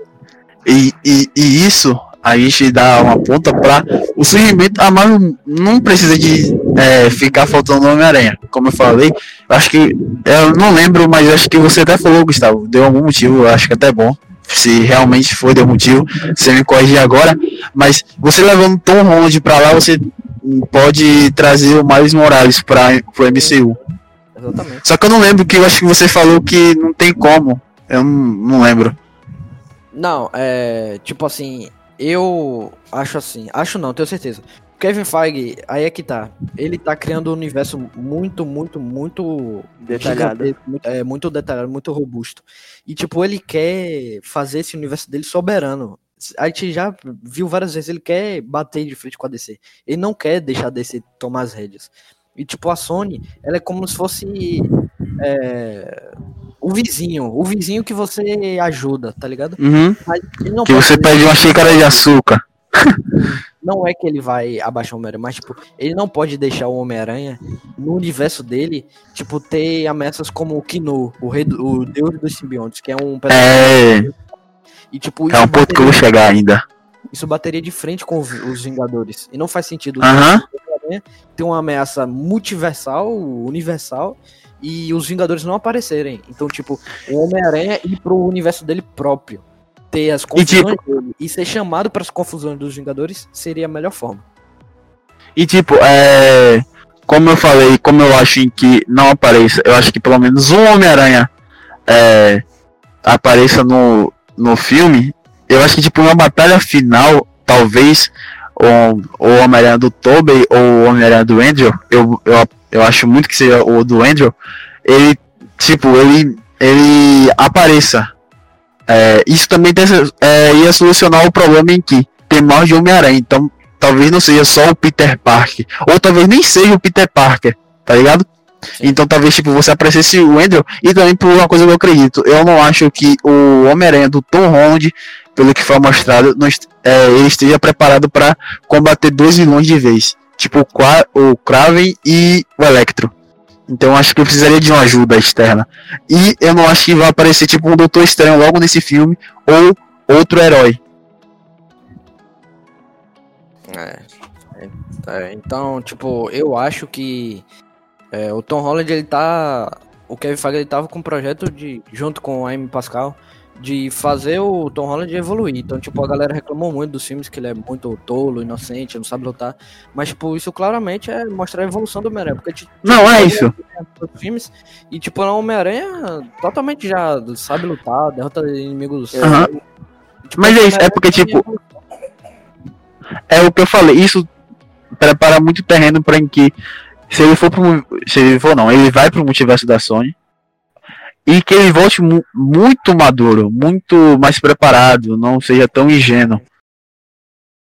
E, e, e isso a gente dá uma ponta pra o surgimento. A Marvel não precisa de é, ficar faltando Homem-Aranha. Como eu falei, eu acho que. Eu não lembro, mas acho que você até falou, Gustavo. Deu algum motivo, acho que até bom. Se realmente foi, deu motivo. Você me corrigir agora. Mas você levando Tom Holland pra lá, você pode trazer o Miles Morales pra, pro MCU. Exatamente. Só que eu não lembro que eu acho que você falou que não tem como. Eu não, não lembro. Não, é. Tipo assim, eu acho assim. Acho não, tenho certeza. Kevin Feige, aí é que tá. Ele tá criando um universo muito, muito, muito Detalhado. muito, é, muito detalhado, muito robusto. E, tipo, ele quer fazer esse universo dele soberano. A gente já viu várias vezes, ele quer bater de frente com a DC. Ele não quer deixar a DC tomar as rédeas. E, tipo, a Sony, ela é como se fosse é, o vizinho. O vizinho que você ajuda, tá ligado? Uhum. Que você pede uma xícara de açúcar. Não é que ele vai abaixar o Homem-Aranha, mas, tipo, ele não pode deixar o Homem-Aranha no universo dele, tipo, ter ameaças como o Kino, o, rei do- o deus dos simbiontes, que é um É, E, tipo, é um ponto que eu vou chegar ainda. isso bateria de frente com os Vingadores. E não faz sentido Aham. Homem-Aranha ter uma ameaça multiversal, universal, e os Vingadores não aparecerem. Então, tipo, o Homem-Aranha ir pro universo dele próprio. Ter as confusões dele e ser chamado para as confusões dos Vingadores seria a melhor forma. E tipo, é. Como eu falei, como eu acho em que não apareça, eu acho que pelo menos um Homem-Aranha é, apareça no, no filme. Eu acho que tipo, uma batalha final, talvez o, o Homem-Aranha do Tobey ou o Homem-Aranha do Andrew, eu, eu, eu acho muito que seja o do Andrew, ele, tipo, ele, ele apareça. É, isso também tem, é, ia solucionar o problema em que tem mais de Homem-Aranha, então talvez não seja só o Peter Parker, ou talvez nem seja o Peter Parker, tá ligado? Então talvez tipo você aparecesse o Andrew e também por uma coisa que eu acredito, eu não acho que o Homem-Aranha do Tom Holland, pelo que foi mostrado, não é, ele esteja preparado para combater dois vilões de vez, tipo o, Qua- o Kraven e o Electro. Então acho que eu precisaria de uma ajuda externa. E eu não acho que vai aparecer tipo um Doutor Estranho logo nesse filme ou outro herói. É, é, é, então, tipo, eu acho que é, o Tom Holland, ele tá. O Kevin Feige, ele tava com um projeto de, junto com a Amy Pascal, de fazer o Tom Holland evoluir. Então, tipo, a galera reclamou muito dos filmes que ele é muito tolo, inocente, não sabe lutar. Mas, tipo, isso claramente é mostrar a evolução do Homem-Aranha. Porque, tipo, Não, é isso. filmes e, tipo, um Homem-Aranha totalmente já sabe lutar, derrota inimigos. Aham. Tipo, Mas é isso, é porque, tipo. É o que eu falei, isso prepara muito terreno pra em que se ele for pro, se ele for não, ele vai pro multiverso da Sony e que ele volte mu- muito maduro, muito mais preparado, não seja tão ingênuo.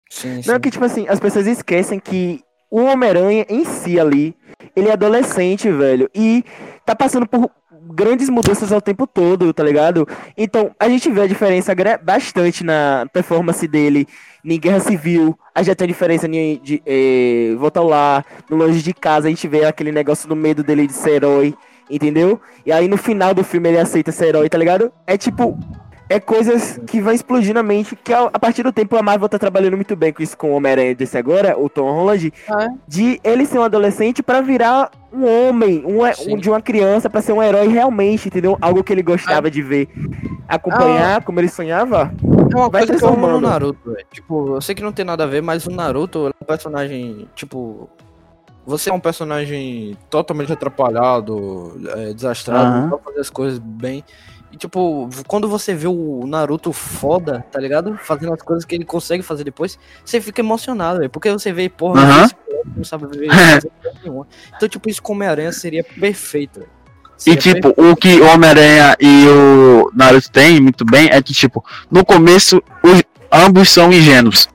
Sim, sim. Não, que tipo assim, as pessoas esquecem que o Homem-Aranha em si ali, ele é adolescente, velho, e tá passando por grandes mudanças ao tempo todo, tá ligado? Então, a gente vê a diferença bastante na performance dele em Guerra Civil, a gente tem diferença em de, eh, Volta ao Lar, no Longe de Casa, a gente vê aquele negócio do medo dele de ser herói, entendeu? E aí no final do filme ele aceita ser herói, tá ligado? É tipo, é coisas que vão explodir na mente, que a partir do tempo a Marvel tá trabalhando muito bem com isso com o Homem-Aranha desse agora, o Tom Holland, Ah, de ele ser um adolescente pra virar um homem, um, um- de uma criança pra ser um herói realmente, entendeu? Algo que ele gostava de ver. Acompanhar como ele sonhava. É uma Vai coisa que eu amo no. Naruto, velho. Tipo, eu sei que não tem nada a ver, mas o Naruto é um personagem, tipo. Você é um personagem totalmente atrapalhado, é, desastrado, Aham. não sabe fazer as coisas bem. E, tipo, quando você vê o Naruto foda, tá ligado? Fazendo as coisas que ele consegue fazer depois, você fica emocionado, velho. Porque você vê, porra, moleque não sabe ver fazer coisa nenhuma. Então, tipo, isso com Homem-Aranha seria perfeito. E tipo, o que o Homem-Aranha e o Naruto têm muito bem é que, tipo, no começo, ambos são ingênuos.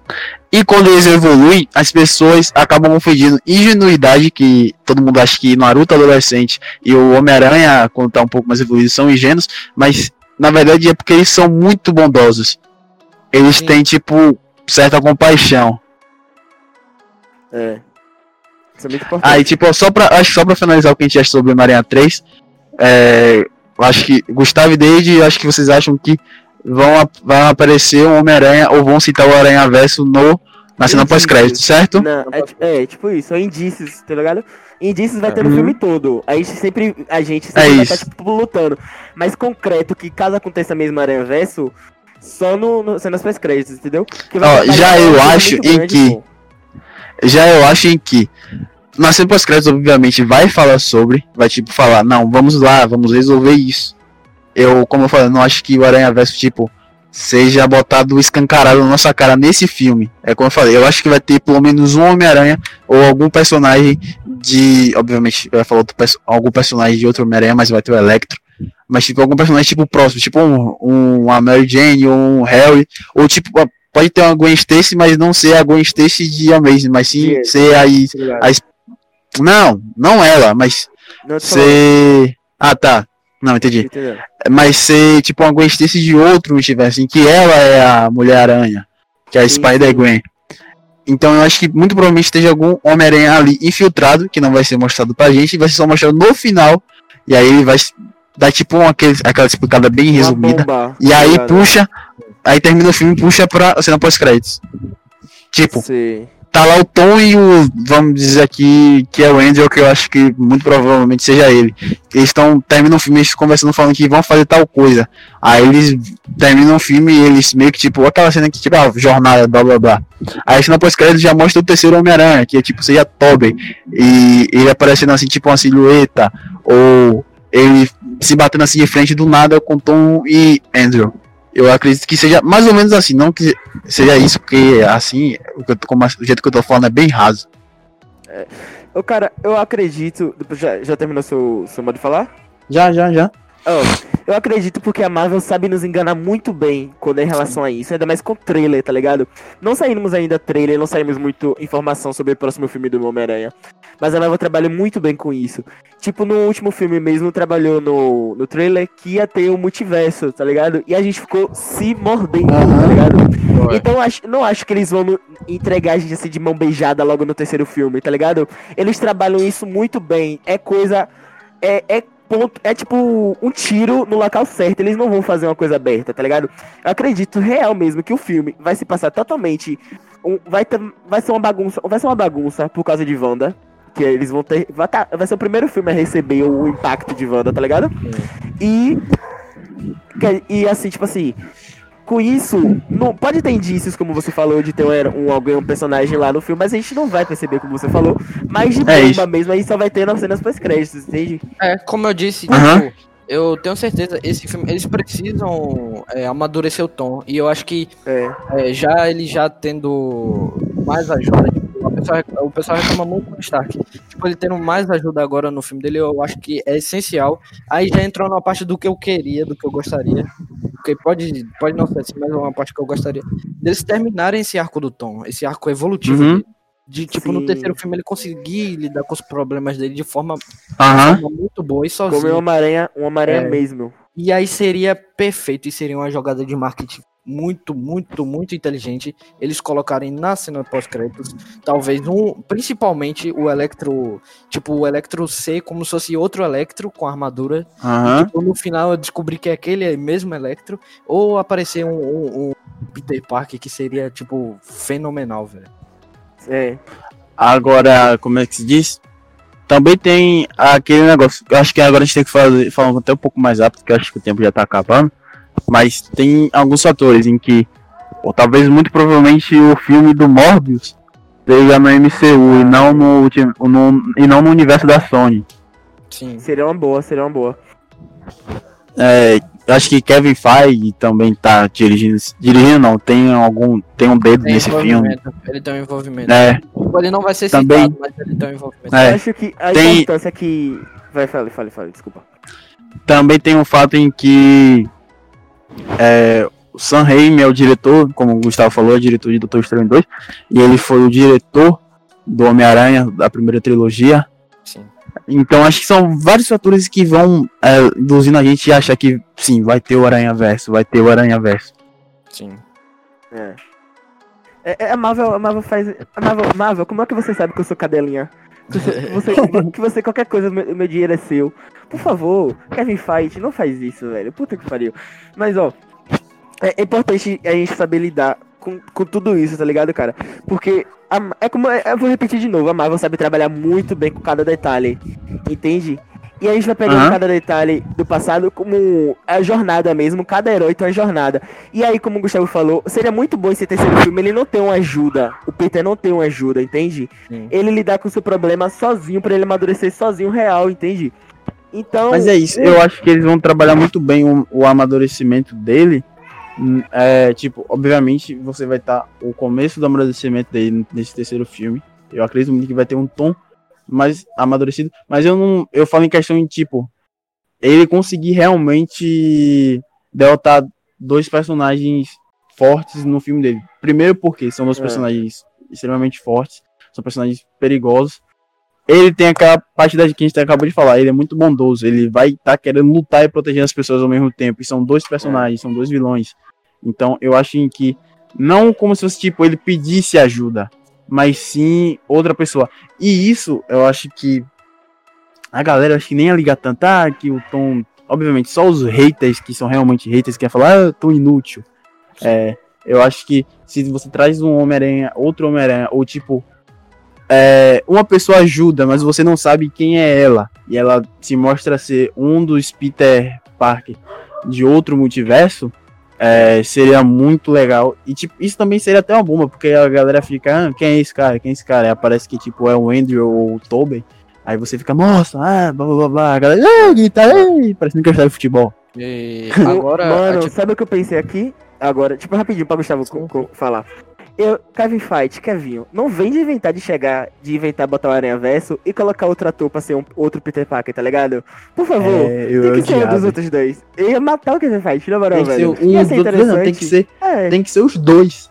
E quando eles evoluem, as pessoas acabam confundindo ingenuidade, que todo mundo acha que Naruto adolescente e o Homem-Aranha, quando tá um pouco mais evoluído, são ingênuos, mas na verdade é porque eles são muito bondosos. Eles Sim. têm, tipo, certa compaixão. É. Isso é muito importante. Aí, tipo, só pra, acho só pra finalizar o que a gente acha sobre Homem-Aranha 3, é, acho que Gustavo e Deide, acho que vocês acham que vão, vai aparecer um Homem-Aranha ou vão citar o Aranha Verso no, na cena pós-crédito, certo? Não, é, é, tipo isso, são indícios, tá ligado? Indícios vai ter no Uhum. filme todo. A gente sempre, a gente sempre É vai isso. estar, tipo, lutando. Mas concreto, que caso aconteça mesmo Aranha Verso, só no, no cenas pós-créditos, entendeu? Que vai Ó, já eu acho em grande, que- pô. Já eu acho em que na cena pós-crédito, obviamente, vai falar sobre, vai tipo falar, não, vamos lá, vamos resolver isso. Eu, como eu falei, não acho que o Aranha Verso, tipo, seja botado escancarado na nossa cara nesse filme. É como eu falei, eu acho que vai ter pelo menos um Homem-Aranha ou algum personagem de. Obviamente, vai falar outro, algum personagem de outro Homem-Aranha, mas vai ter o Electro. Mas tipo, algum personagem tipo próximo, tipo um, um uma Mary Jane ou um Harry, ou tipo, pode ter uma Gwen Stacy, mas não ser a Gwen Stacy de Amazing, mas sim Sim, ser aí. Ligado? a- Não, não ela, mas Não, eu tô falando, ser. Ah, tá. Não, entendi. entendeu? Mas ser tipo uma Gwen Stacy de outro universo, em que ela é a Mulher-Aranha, que é a Sim, Spider-Gwen. Então eu acho que muito provavelmente esteja algum Homem-Aranha ali infiltrado, que não vai ser mostrado pra gente, vai ser só mostrado no final. E aí ele vai dar tipo uma, aquele- aquela explicada bem Uma resumida. bomba, E tá aí puxa, aí termina o filme e puxa pra cena pós-créditos. Tipo, Sei. Tá lá o Tom e o, vamos dizer aqui, que é o Andrew, que eu acho que muito provavelmente seja ele. Eles estão, terminam o filme, eles conversando, falando que vão fazer tal coisa. Aí eles terminam o filme e eles meio que, tipo, aquela cena que, tipo, ah, jornada, blá blá blá. Aí a cena pós-crédito já mostra o terceiro Homem-Aranha, que é tipo, seja Tobey. E ele aparecendo assim, tipo, uma silhueta, ou ele se batendo assim de frente do nada com Tom e Andrew. Eu acredito que seja mais ou menos assim, não que seja isso, porque assim, o, que eu tô- como, o jeito que eu tô falando é bem raso. Ô, cara, eu acredito. Já, já terminou seu, seu modo de falar? Já, já, já. Ó, eu acredito porque a Marvel sabe nos enganar muito bem quando é em relação a isso, ainda mais com trailer, tá ligado? Não saímos ainda trailer, não saímos muito informação sobre o próximo filme do Homem-Aranha. Mas a Marvel trabalha muito bem com isso. Tipo, no último filme mesmo, trabalhou no, no trailer que ia ter o multiverso, tá ligado? E a gente ficou se mordendo, tá ligado? Então acho, não acho que eles vão entregar a gente assim de mão beijada logo no terceiro filme, tá ligado? Eles trabalham isso muito bem. É coisa. É, é ponto. É tipo um tiro no local certo. Eles não vão fazer uma coisa aberta, tá ligado? Eu acredito real mesmo que o filme vai se passar totalmente. um- vai, ter, vai ser uma bagunça. Vai ser uma bagunça por causa de Wanda. Que eles vão ter. Vai, tá- vai ser o primeiro filme a receber o impacto de Wanda, tá ligado? E Que- E assim, tipo assim, com isso, não, pode ter indícios, como você falou, de ter um, um, alguém, um personagem lá no filme, mas a gente não vai perceber, como você falou. Mas de É bomba mesmo, aí só vai ter nas cenas pós-créditos, entende? É, como eu disse, Aham. tipo, eu tenho certeza, esse filme, eles precisam é, amadurecer o tom. E eu acho que É. é, já ele já tendo mais ajuda, o pessoal, o pessoal reclama muito do Stark. Tipo, ele tendo mais ajuda agora no filme dele, eu acho que é essencial. Aí já entrou na parte do que eu queria, do que eu gostaria. Porque pode, pode não ser assim, mas é uma parte que eu gostaria. Deles terminarem esse arco do Tom, esse arco evolutivo Uhum. dele. De, tipo, no Sim. terceiro filme ele conseguir lidar com os problemas dele de forma, muito boa e Como sozinho. é uma aranha, uma aranha É. mesmo. E aí seria perfeito e seria uma jogada de marketing muito, muito, muito inteligente. Eles colocarem na cena pós-créditos, talvez um, principalmente o Electro, tipo o Electro C como se fosse outro Electro com armadura. Aham. Tipo, no final eu descobri que é aquele mesmo Electro ou aparecer um, um- um Peter Parker que seria tipo fenomenal, velho. É. Agora, como é que se diz? Também tem aquele negócio. Eu acho que agora a gente tem que fazer, falar até um pouco mais rápido, porque eu acho que o tempo já tá acabando. Mas tem alguns fatores em que, ou talvez muito provavelmente o filme do Morbius seja no MCU e não no, no, e não no universo da Sony. Sim. Seria uma boa, seria uma boa. É, eu acho que Kevin Feige também tá dirigindo. Dirigindo não, tem algum. Tem um dedo Tem nesse filme. Ele tem um envolvimento. É, Ele não vai ser Também. citado, mas ele tem um envolvimento. Eu é. acho que a Tem- importância que. Vai, fale, fale, fale, desculpa. também tem um fato em que é, o Sam Raimi é o diretor, como o Gustavo falou, é o diretor de Doutor Estranho 2, e ele foi o diretor do Homem-Aranha da primeira trilogia. Sim. Então acho que são vários fatores que vão é, induzindo a gente a achar que sim, vai ter o Aranha Verso, vai ter o Aranha Verso. Sim. É. É, é, a Marvel, a Marvel faz. A Marvel, Marvel, como é que você sabe que eu sou cadelinha? Que você, que você qualquer coisa, meu, meu dinheiro é seu. Por favor, Kevin Feige, não faz isso, velho. Puta que pariu. Mas, ó, é, é importante a gente saber lidar com, com tudo isso, tá ligado, cara? Porque a- é como. Eu vou repetir de novo, a Marvel sabe trabalhar muito bem com cada detalhe. Entende? E a gente vai pegando Aham. cada detalhe do passado como a jornada mesmo, cada herói tem uma jornada. E aí, como o Gustavo falou, seria muito bom esse terceiro filme ele não ter uma ajuda. O Peter não tem uma ajuda, entende? Sim. Ele lidar com o seu problema sozinho, pra ele amadurecer sozinho real, entende? Então. Mas é isso, eu acho que eles vão trabalhar muito bem o, o amadurecimento dele. Hum, É, tipo, obviamente você vai estar o começo do amadurecimento dele nesse terceiro filme. Eu acredito muito que vai ter um tom mais amadurecido, mas eu não, eu falo em questão em tipo ele conseguir realmente derrotar dois personagens fortes no filme dele. Primeiro porque são dois É. personagens extremamente fortes, são personagens perigosos ele tem aquela parte da que a gente acabou de falar, ele é muito bondoso, ele vai estar querendo lutar e proteger as pessoas ao mesmo tempo. E são dois personagens, são dois vilões. Então eu acho que não como se fosse tipo ele pedisse ajuda, mas sim outra pessoa. E isso eu acho que a galera acho que nem ia ligar tanto, ah, que o Tom, obviamente, só os haters que são realmente haters que ia falar, ah, Tom inútil. É, eu acho que se você traz um Homem-Aranha, outro Homem-Aranha, ou tipo é, uma pessoa ajuda, mas você não sabe quem é ela. E ela se mostra ser um dos Peter Parker de outro multiverso. É, seria muito legal. E tipo, isso também seria até uma bomba, porque a galera fica, ah, quem é esse cara? Quem é esse cara? Aí aparece que tipo é o Andrew ou o Tobey. Aí você fica, nossa, ah, blá blá blá, blá. A galera, ah, grita, ei, parecendo que eu de futebol. E agora, Mano, tipo, sabe o que eu pensei aqui? Agora, tipo, rapidinho pra Gustavo falar. Eu, Kevin Fight, Kevinho, não vem de inventar de chegar, de inventar botar o Aranha Verso e colocar outro ator pra ser um, outro Peter Parker, tá ligado? Por favor, É, eu tem que ser um dos outros dois. Eu ia matar o Kevin Fight, na moral, velho. um Ia dos ser outros, não, tem que interessante. ser, É. tem que ser os dois.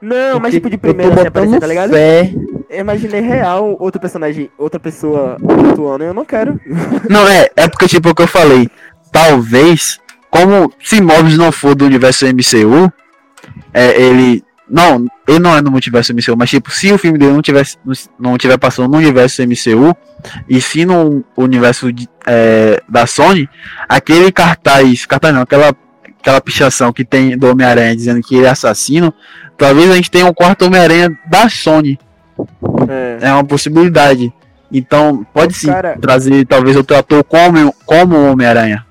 Não, mas Porque tipo de primeira assim, aparecer, tá ligado? fé. Eu imaginei real outro personagem, outra pessoa atuando, eu não quero. Não, é, é porque, tipo, o que eu falei. Talvez, como se Morbius não for do universo MCU, é, ele. Não, ele não é no multiverso MCU, mas, tipo, se o filme dele não tivesse não tiver passando no universo MCU, e sim no universo de- é, da Sony, aquele cartaz. Cartaz não, aquela, aquela pichação que tem do Homem-Aranha dizendo que ele é assassino, talvez a gente tenha um quarto Homem-Aranha da Sony. É. É uma possibilidade. Então, pode sim Cara- trazer talvez outro ator como, como Homem-Aranha.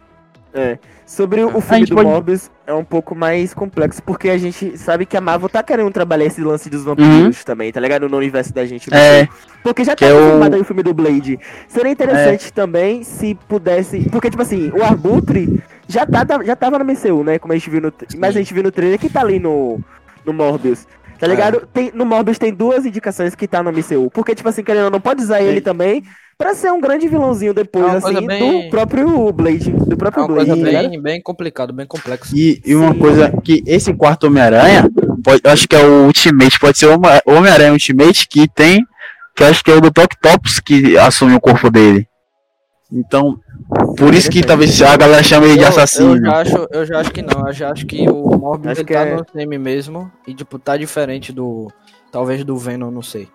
É. Sobre o A filme do pode- Morbius é um pouco mais complexo, porque a gente sabe que a Marvel tá querendo trabalhar esse lance dos vampiros também, tá ligado? No universo da gente. Uhum. É. filme. Porque já Que tá é o- confirmado aí o filme do Blade. Seria interessante também se pudesse. Porque, tipo assim, o Arbutre já, tá, já tava no MCU, né? Como a gente viu no. Mas a gente viu no trailer que tá ali no, no Morbius. Tá ligado? Tem, no Morbius tem duas indicações que tá no MCU. Porque, tipo assim, querendo não, pode usar ele também pra ser um grande vilãozinho É depois, uma assim, bem- do próprio Blade. Do É próprio uma Blade. coisa tá bem, bem complicado, bem complexo. E, e uma Sim. coisa que esse quarto Homem-Aranha, eu acho que é o Ultimate, pode ser o Homem- o Homem-Aranha Ultimate que tem, que eu acho que é o do Octopus que assume o corpo dele. Então, por isso que talvez a galera chame ele de Eu- Eu, assassino. já acho, eu já acho que não. Eu já acho que o Morbius Acho ele que tá é- no time mesmo. E, tipo, tá diferente do. Talvez do Venom, não sei.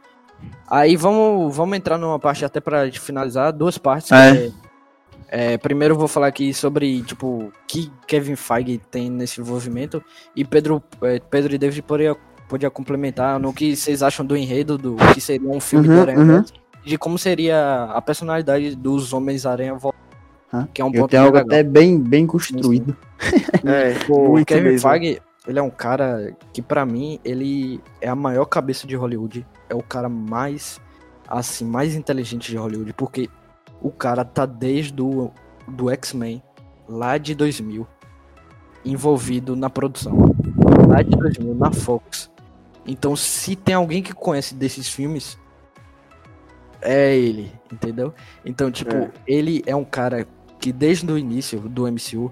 Aí vamos, vamos entrar numa parte até pra finalizar. Duas partes. É. é, é, primeiro vou falar aqui sobre, tipo, que Kevin Feige tem nesse envolvimento. E Pedro, é, Pedro e David poderia, podia complementar no que vocês acham do enredo, do que seria um filme Uhum, do Aranha uhum. De como seria a personalidade dos Homens-Aranha, vol- Ah, que é um Eu ponto algo legal. até bem, bem construído. É, O Kevin mesmo. Feige, ele é um cara que pra mim, ele é a maior cabeça de Hollywood. É o cara mais, assim, mais inteligente de Hollywood, porque o cara tá desde o do X-Men, lá de 2000, envolvido na produção. Lá de 2000, na Fox. Então, se tem alguém que conhece desses filmes, é ele, entendeu? Então, tipo, É. ele é um cara que desde o início do MCU,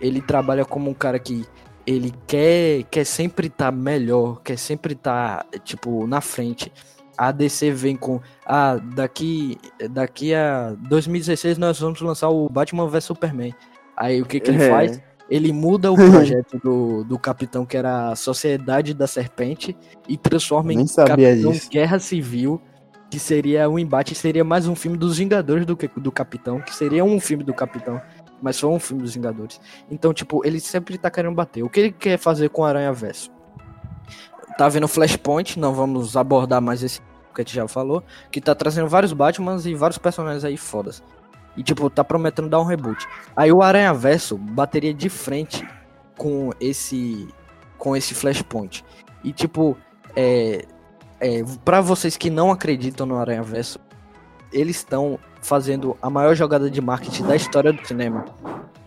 ele trabalha como um cara que ele quer, quer sempre estar melhor, quer sempre estar, tipo, na frente. A DC vem com, ah, daqui, daqui a 2016 nós vamos lançar o Batman vs Superman. Aí o que que ele É. faz? Ele muda o projeto do, do Capitão, que era a Sociedade da Serpente, e transforma em Capitão disso. Guerra Civil, que seria um embate, seria mais um filme dos Vingadores do que do Capitão, que seria um filme do Capitão, mas foi um filme dos Vingadores. Então, tipo, ele sempre tá querendo bater. O que ele quer fazer com o Aranha Verso? Tá vendo Flashpoint, não vamos abordar mais esse que a gente já falou, que tá trazendo vários Batmans e vários personagens aí fodas. E, tipo, tá prometendo dar um reboot. Aí o Aranha Verso bateria de frente com esse com esse Flashpoint. E, tipo, é, é, para vocês que não acreditam no Aranha Verso, eles estão fazendo a maior jogada de marketing da história do cinema.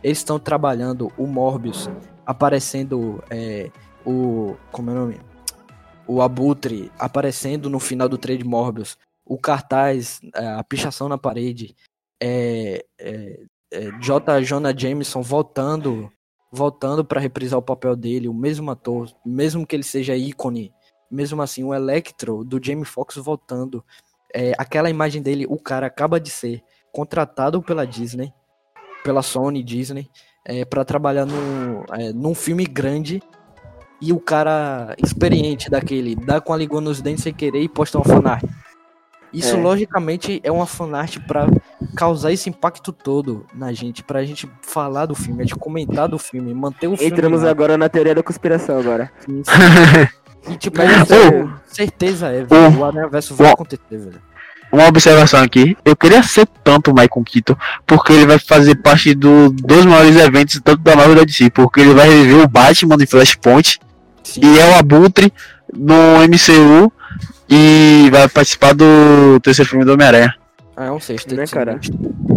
Eles estão trabalhando o Morbius, aparecendo é, o. Como é o nome? O Abutre aparecendo no final do trade Morbius. O cartaz, é, a pichação na parede. É, é, é, J. Jonah Jameson voltando voltando para reprisar o papel dele, o mesmo ator, mesmo que ele seja ícone, mesmo assim, o Electro do Jamie Foxx voltando. É, aquela imagem dele, o cara acaba de ser contratado pela Disney, pela Sony Disney, é, para trabalhar no, é, num filme grande. E o cara experiente daquele dá com a língua nos dentes sem querer e posta uma fanart. Isso, É. logicamente, é uma fanart pra causar esse impacto todo na gente, pra gente falar do filme, a gente comentar do filme, manter o filme. Entramos agora na teoria da conspiração agora. E tipo, é sério, certeza é, velho. O Aranha Verso vai acontecer, velho. Uma observação aqui, eu queria ser tanto o Michael Keaton, porque ele vai fazer parte do, dos maiores eventos, tanto da Marvel da DC, porque ele vai rever o Batman de Flashpoint, Sim. e é o Abutre no MCU, e vai participar do terceiro filme do Homem-Aranha. Ah, é um sexto. Né, ser cara? muito.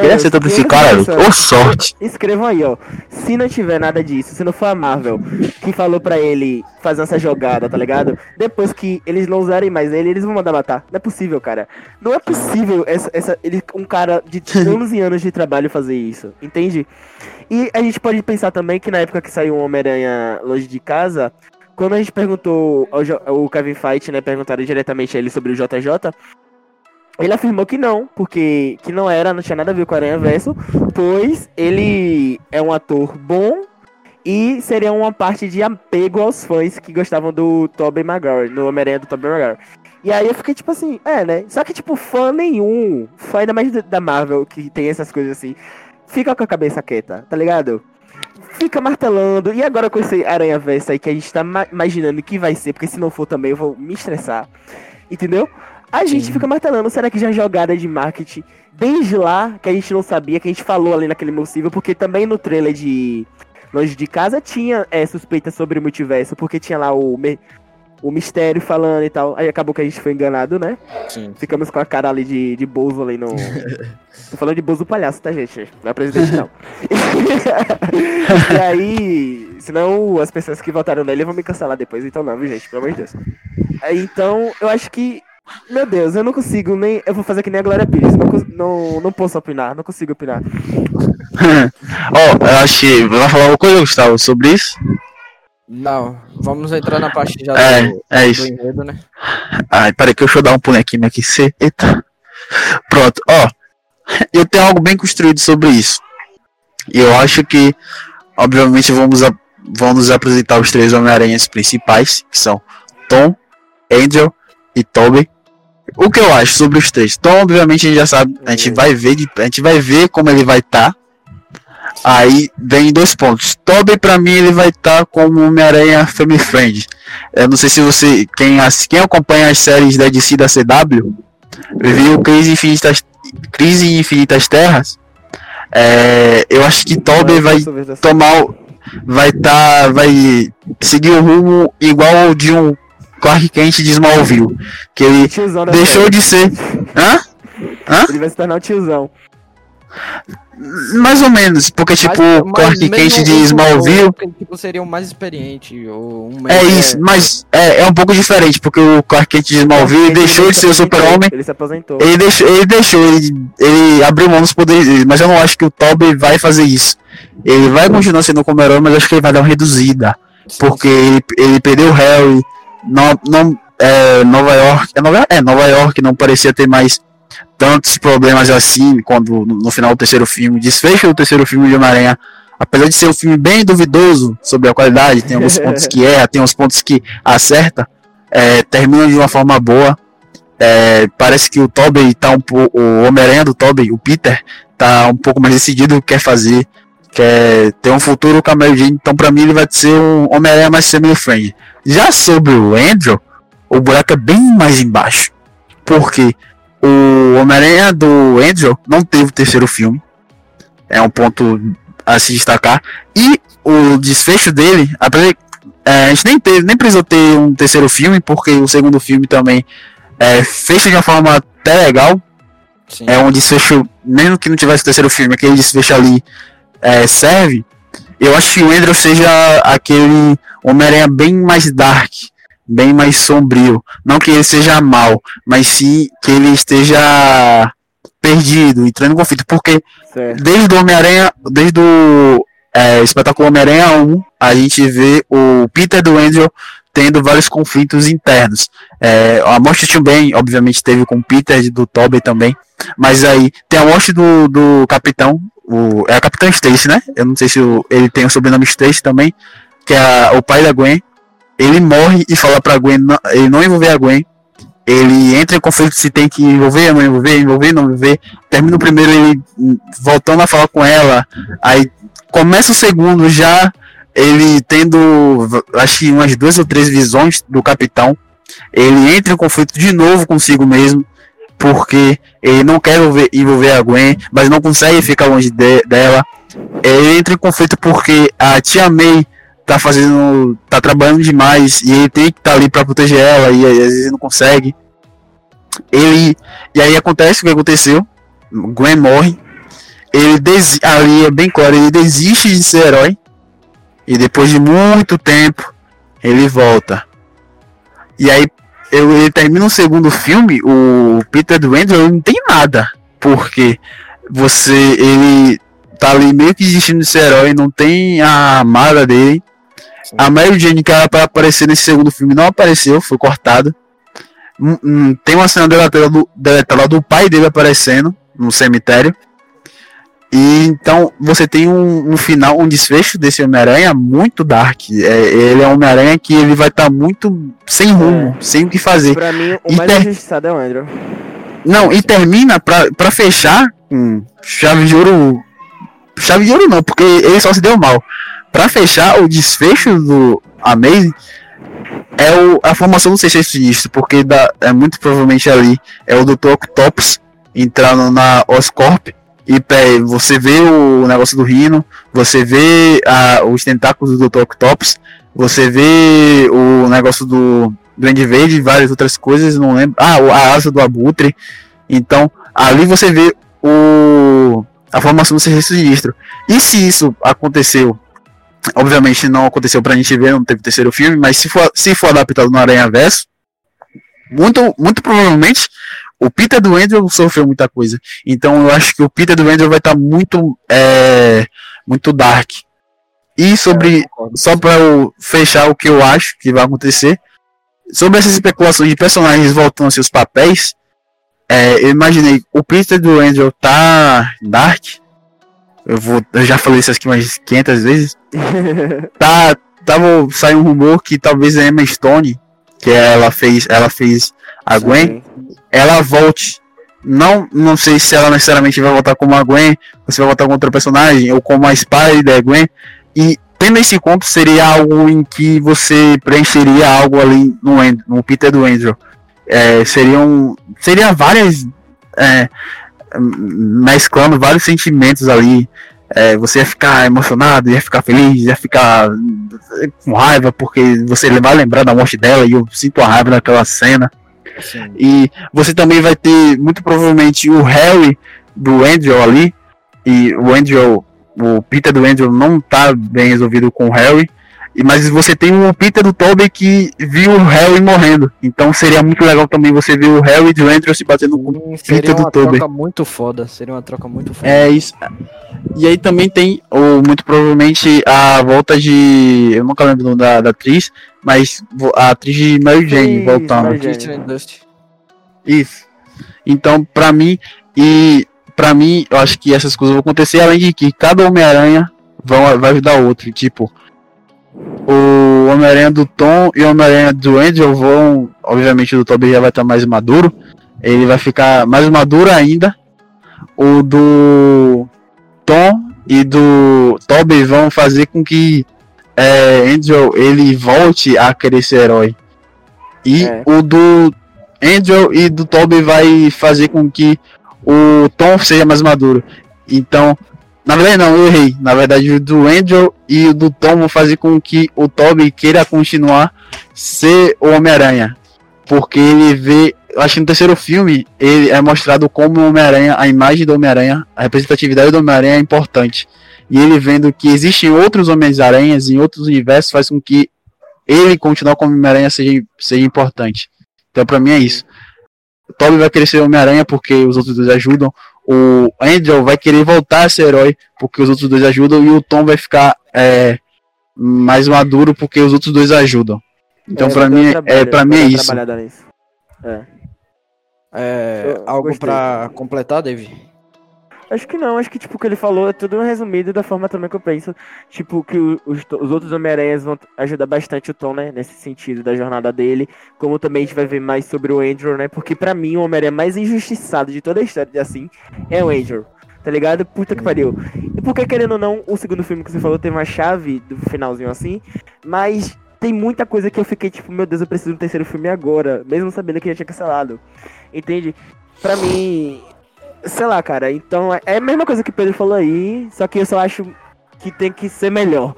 Queria ser tanto esse cara. Ô sorte! Escrevam aí, ó. Se não tiver nada disso, se não for a Marvel que falou pra ele fazer essa jogada, tá ligado? Depois que eles não usarem mais ele, eles vão mandar matar. Não é possível, cara. Não é possível essa, essa, ele, um cara de anos e anos de trabalho fazer isso, entende? E a gente pode pensar também que na época que saiu o Homem-Aranha longe de casa, quando a gente perguntou ao Kevin Feige, né, perguntaram diretamente a ele sobre o JJ, ele afirmou que não, porque que não era, não tinha nada a ver com Aranha Verso, pois ele é um ator bom e seria uma parte de apego aos fãs que gostavam do Tobey Maguire, no Homem-Aranha do Tobey Maguire. E aí eu fiquei tipo assim, é, né? Só que tipo, fã nenhum, fã ainda mais da- da Marvel, que tem essas coisas assim, fica com a cabeça quieta, tá ligado? Fica martelando, e agora com esse Aranha Verso aí que a gente tá ma- imaginando que vai ser, porque se não for também eu vou me estressar. entendeu? A gente Sim. fica martelando, será que já é jogada de marketing desde lá, que a gente não sabia, que a gente falou ali naquele possível, porque também no trailer de Longe de Casa tinha é, suspeita sobre o multiverso, porque tinha lá o, me- o mistério falando e tal. Aí acabou que a gente foi enganado, né? Sim. Ficamos com a cara ali de, de Bozo ali no. Tô falando de Bozo palhaço, tá, gente? Não é presidente, não. e aí. Senão as pessoas que votaram nele vão me cancelar depois, então não, viu, gente? Pelo amor de Deus. Então, eu acho que. Meu Deus, eu não consigo nem. Eu vou fazer que nem a Glória Pires. Não, não, não posso opinar, não consigo opinar. Ó, eu acho que. Vai falar alguma coisa, Gustavo, sobre isso? Não, vamos entrar na parte já É, do, é do isso. enredo, né? Ai, peraí que deixa eu dar um pulinho aqui, cê- Eita. Pronto, ó. Eu tenho algo bem construído sobre isso. E eu acho que, obviamente, vamos, a, vão nos apresentar os três Homem-Aranhas principais, que são Tom, Angel e Tobey. O que eu acho sobre os três? Tom, obviamente, a gente já sabe, a gente vai ver, a gente vai ver como ele vai estar. Aí vem dois pontos. Tobey, pra mim, ele vai estar como Homem-Aranha Family Friend. Eu não sei se você, quem, as- quem acompanha as séries da DC da CW, viu Crise Infinitas, Crise em Infinitas Terras. É, eu acho que Tobey vai tomar, vai tá, vai seguir o rumo igual ao de um Clark Kent de Smallville, que ele Tiozão deixou série. de ser, hã? Ele vai se tornar o tiozão. Mais ou menos, porque tipo Mas- Clark Kent de o- Smallville o- Tipo, seria o mais experiente. Ou um é isso, mas é, é um pouco diferente, porque o Clark Kent de Smallville Ele deixou de se ser o super-homem Ele se aposentou. Ele deixou, ele deixou, ele, ele abriu mão dos poderes dele, mas eu não acho que o Tobey vai fazer isso. Ele vai continuar sendo como herói, mas acho que ele vai dar uma reduzida. Sim, Porque ele, ele perdeu o Harry, não, não, é, Nova York, é Nova, é, Nova York não parecia ter mais tantos problemas assim quando no, no final do terceiro filme, desfecho do terceiro filme de Homem-Aranha, apesar de ser um filme bem duvidoso sobre a qualidade, tem alguns pontos que erra, tem uns pontos que acerta, é, termina de uma forma boa. É, parece que o Tobey tá um pouco. O Homem-Aranha do Tobey, o Peter, tá um pouco mais decidido o que quer fazer. Quer ter um futuro com a Mary Jane. Então, pra mim, ele vai ser um Homem-Aranha mais family friend. Já sobre o Andrew, o buraco é bem mais embaixo. Porque o Homem-Aranha do Andrew não teve o terceiro filme. É um ponto a se destacar. E o desfecho dele, apesar é, a gente nem teve, nem precisou ter um terceiro filme, porque o segundo filme também é, fecha de uma forma até legal. sim. É um desfecho, mesmo que não tivesse o terceiro filme, aquele desfecho ali é, serve. Eu acho que o Andrew seja aquele Homem-Aranha bem mais dark, bem mais sombrio. Não que ele seja mal, mas sim que ele esteja perdido, entrando em conflito. Porque Certo. desde o Homem-Aranha, desde o é, espetáculo Homem-Aranha 1, a gente vê o Peter do Andrew tendo vários conflitos internos. É, a morte também, obviamente, teve com o Peter do Tobey também. Mas aí tem a morte do, do capitão, o, é o Capitão Stacy, né? Eu não sei se o- ele tem o sobrenome Stacy também, que é a- o pai da Gwen. Ele morre e fala pra Gwen, não- ele não envolver a Gwen. Ele entra em conflito se tem que envolver, não envolver, envolver, não envolver. Termina o primeiro ele voltando a falar com ela. Aí começa o segundo já ele tendo acho que umas duas ou três visões do capitão. Ele entra em conflito de novo consigo mesmo. Porque ele não quer envolver, a Gwen, mas não consegue ficar longe de- dela. Ele entra em conflito porque a tia May tá fazendo. tá trabalhando demais e ele tem que estar ali pra proteger ela e às vezes não consegue. Ele. E aí acontece o que aconteceu. Gwen morre. Ele desi ali é bem claro, ele desiste de ser herói. E depois de muito tempo, ele volta. E aí eu, ele termina o segundo filme, o Peter ele não tem nada. Porque você. ele tá ali meio que desistindo de ser herói, não tem a amada dele. A Mary Jane que era pra aparecer nesse segundo filme não apareceu, foi cortada. Hum, hum, tem uma cena deletada do, deletada do pai dele aparecendo no cemitério. E então você tem um, um final, um desfecho desse Homem-Aranha muito dark. É, ele é um Homem-Aranha que ele vai estar muito sem rumo, sem o que fazer. Pra mim, o E mais ter- injustiçado é o Andrew. Não, e termina pra, pra fechar com chave de ouro. Chave de ouro não, porque ele só se deu mal. Pra fechar o desfecho do Amazing, é o, a formação do Sexteto Sinistro, porque dá, é muito provavelmente ali é o Dr. Octopus entrando na Oscorp e você vê o negócio do Rino, você vê a, os tentáculos do Dr. Octopus, você vê o negócio do Duende Verde e várias outras coisas, não lembro. Ah, a asa do Abutre. Então, ali você vê o a formação do Sexteto Sinistro. E se isso aconteceu Obviamente não aconteceu pra gente ver, não teve terceiro filme, mas se for, se for adaptado no Aranha Verso, muito, muito provavelmente o Peter do Andrew sofreu muita coisa. Então eu acho que o Peter do Andrew vai estar tá muito, é, muito dark. E sobre, só para eu fechar o que eu acho que vai acontecer, sobre essas especulações de personagens voltando aos seus papéis, é, eu imaginei o Peter do Andrew tá dark, eu vou, eu já falei isso aqui mais 500 vezes. tá, tava saiu um rumor que talvez a Emma Stone, que ela fez, ela fez a Gwen, Sim. Ela volte. Não, não sei se ela necessariamente vai voltar como a Gwen, ou se vai voltar com outro personagem, ou como a Spider Gwen. E tendo esse conto, seria algo em que você preencheria algo ali no, no Peter do Andrew. É, seriam, seria várias é, mesclando vários sentimentos ali. É, você ia ficar emocionado, ia ficar feliz, ia ficar com raiva, porque você vai lembrar da morte dela e eu sinto a raiva daquela cena. E você também vai ter, muito provavelmente, o Harry do Andrew ali. E o Andrew, o Peter do Andrew não tá bem resolvido com o Harry. Mas você tem o Peter do Toby que viu o Harry morrendo. Então seria muito legal também você ver o Harry de Andrew se batendo com o Peter do Toby. Seria uma troca muito foda. Seria uma troca muito foda. É isso. E aí também tem, ou muito provavelmente, a volta de. Eu nunca lembro da, da atriz, mas a atriz de Mary Jane Sim, voltando. Mary Jane. Isso. Então, pra mim, e pra mim, eu acho que essas coisas vão acontecer, além de que cada Homem-Aranha vai ajudar outro. Tipo, o Homem-Aranha do Tom e o Homem-Aranha do Andrew vão. Obviamente o do Toby já vai estar mais maduro. Ele vai ficar mais maduro ainda. O do Tom e do Toby vão fazer com que é, Andrew ele volte a querer ser herói. E é. o do Andrew e do Toby vai fazer com que o Tom seja mais maduro. Então, na verdade, não, eu errei. Na verdade, o do Andrew e o do Tom vão fazer com que o Toby queira continuar ser o Homem-Aranha. Porque ele vê. Acho que no terceiro filme ele é mostrado como o Homem-Aranha, a imagem do Homem-Aranha, a representatividade do Homem-Aranha é importante. E ele vendo que existem outros Homens-Aranhas em outros universos faz com que ele continuar como Homem-Aranha seja, seja importante. Então, pra mim é isso. O Toby vai ser Homem-Aranha porque os outros dois ajudam o Andrew vai querer voltar a ser herói porque os outros dois ajudam e o Tom vai ficar é, mais maduro porque os outros dois ajudam. Então é, para mim é para mim é isso. É. é algo para completar, David? Acho que não, acho que tipo o que ele falou é tudo resumido da forma também que eu penso, tipo que os, os outros Homem-Aranhas vão ajudar bastante o Tom, né, nesse sentido da jornada dele, como também a gente vai ver mais sobre o Andrew, né, porque para mim o Homem-Aranha mais injustiçado de toda a história de assim é o Andrew. Tá ligado? Puta que pariu. E porque, querendo ou não, o segundo filme que você falou tem uma chave do finalzinho assim, mas tem muita coisa que eu fiquei tipo, meu Deus, eu preciso um terceiro filme agora, mesmo sabendo que já tinha cancelado. Entende? Pra mim, Sei lá, cara. Então é a mesma coisa que o Pedro falou aí, só que eu só acho que tem que ser melhor.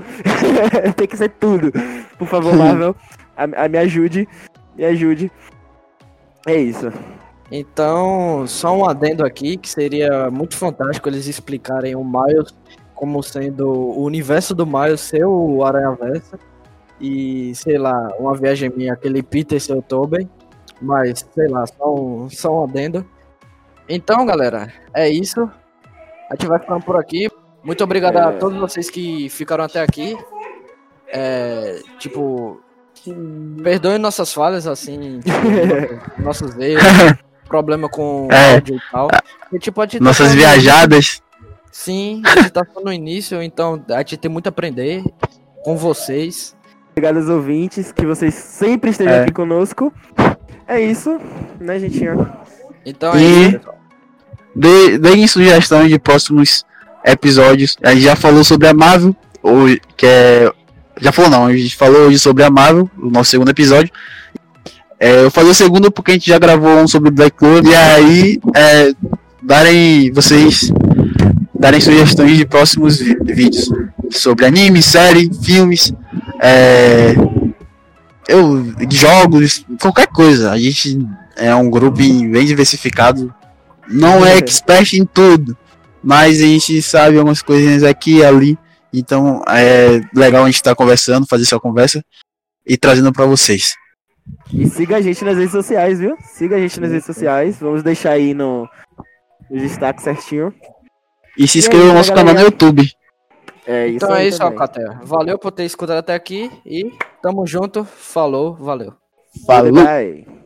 tem que ser tudo. Por favor, Marvel, a, a, me ajude. Me ajude. É isso. Então, só um adendo aqui, que seria muito fantástico eles explicarem o Miles como sendo o universo do Miles ser o Aranha-Versa. E, sei lá, uma viagem minha, aquele Peter seu Tobey. Mas, sei lá, só um, só um adendo. Então, galera, é isso. A gente vai ficando por aqui. Muito obrigado é... a todos vocês que ficaram até aqui. É, tipo, perdoem nossas falhas, assim, tipo, nossos erros, problema com é. áudio e tal. E, tipo, a gente nossas tá viajadas. Sim, a gente tá no início, então a gente tem muito a aprender com vocês. Obrigado aos ouvintes, que vocês sempre estejam é. aqui conosco. É isso, né, gentinho? Então é e... isso, pessoal. Deem sugestões de próximos episódios. A gente já falou sobre a Marvel, que é Já falou não, a gente falou hoje sobre a Marvel, o nosso segundo episódio. É, eu falei o segundo porque a gente já gravou um sobre Black Clover. E aí, é, darem vocês darem sugestões de próximos vídeos sobre anime, série, filmes, é, eu, jogos, qualquer coisa. A gente é um grupo bem diversificado. Não é expert em tudo, mas a gente sabe algumas coisinhas aqui e ali. Então é legal a gente estar conversando, fazer essa conversa e trazendo para vocês. E siga a gente nas redes sociais, viu? Siga a gente nas redes sociais. Vamos deixar aí no, no destaque certinho. E se inscreva no nosso galera? canal no YouTube. É isso Então aí é isso. Alcatel. Valeu por ter escutado até aqui e tamo junto. Falou, valeu. Falou! Bye, bye.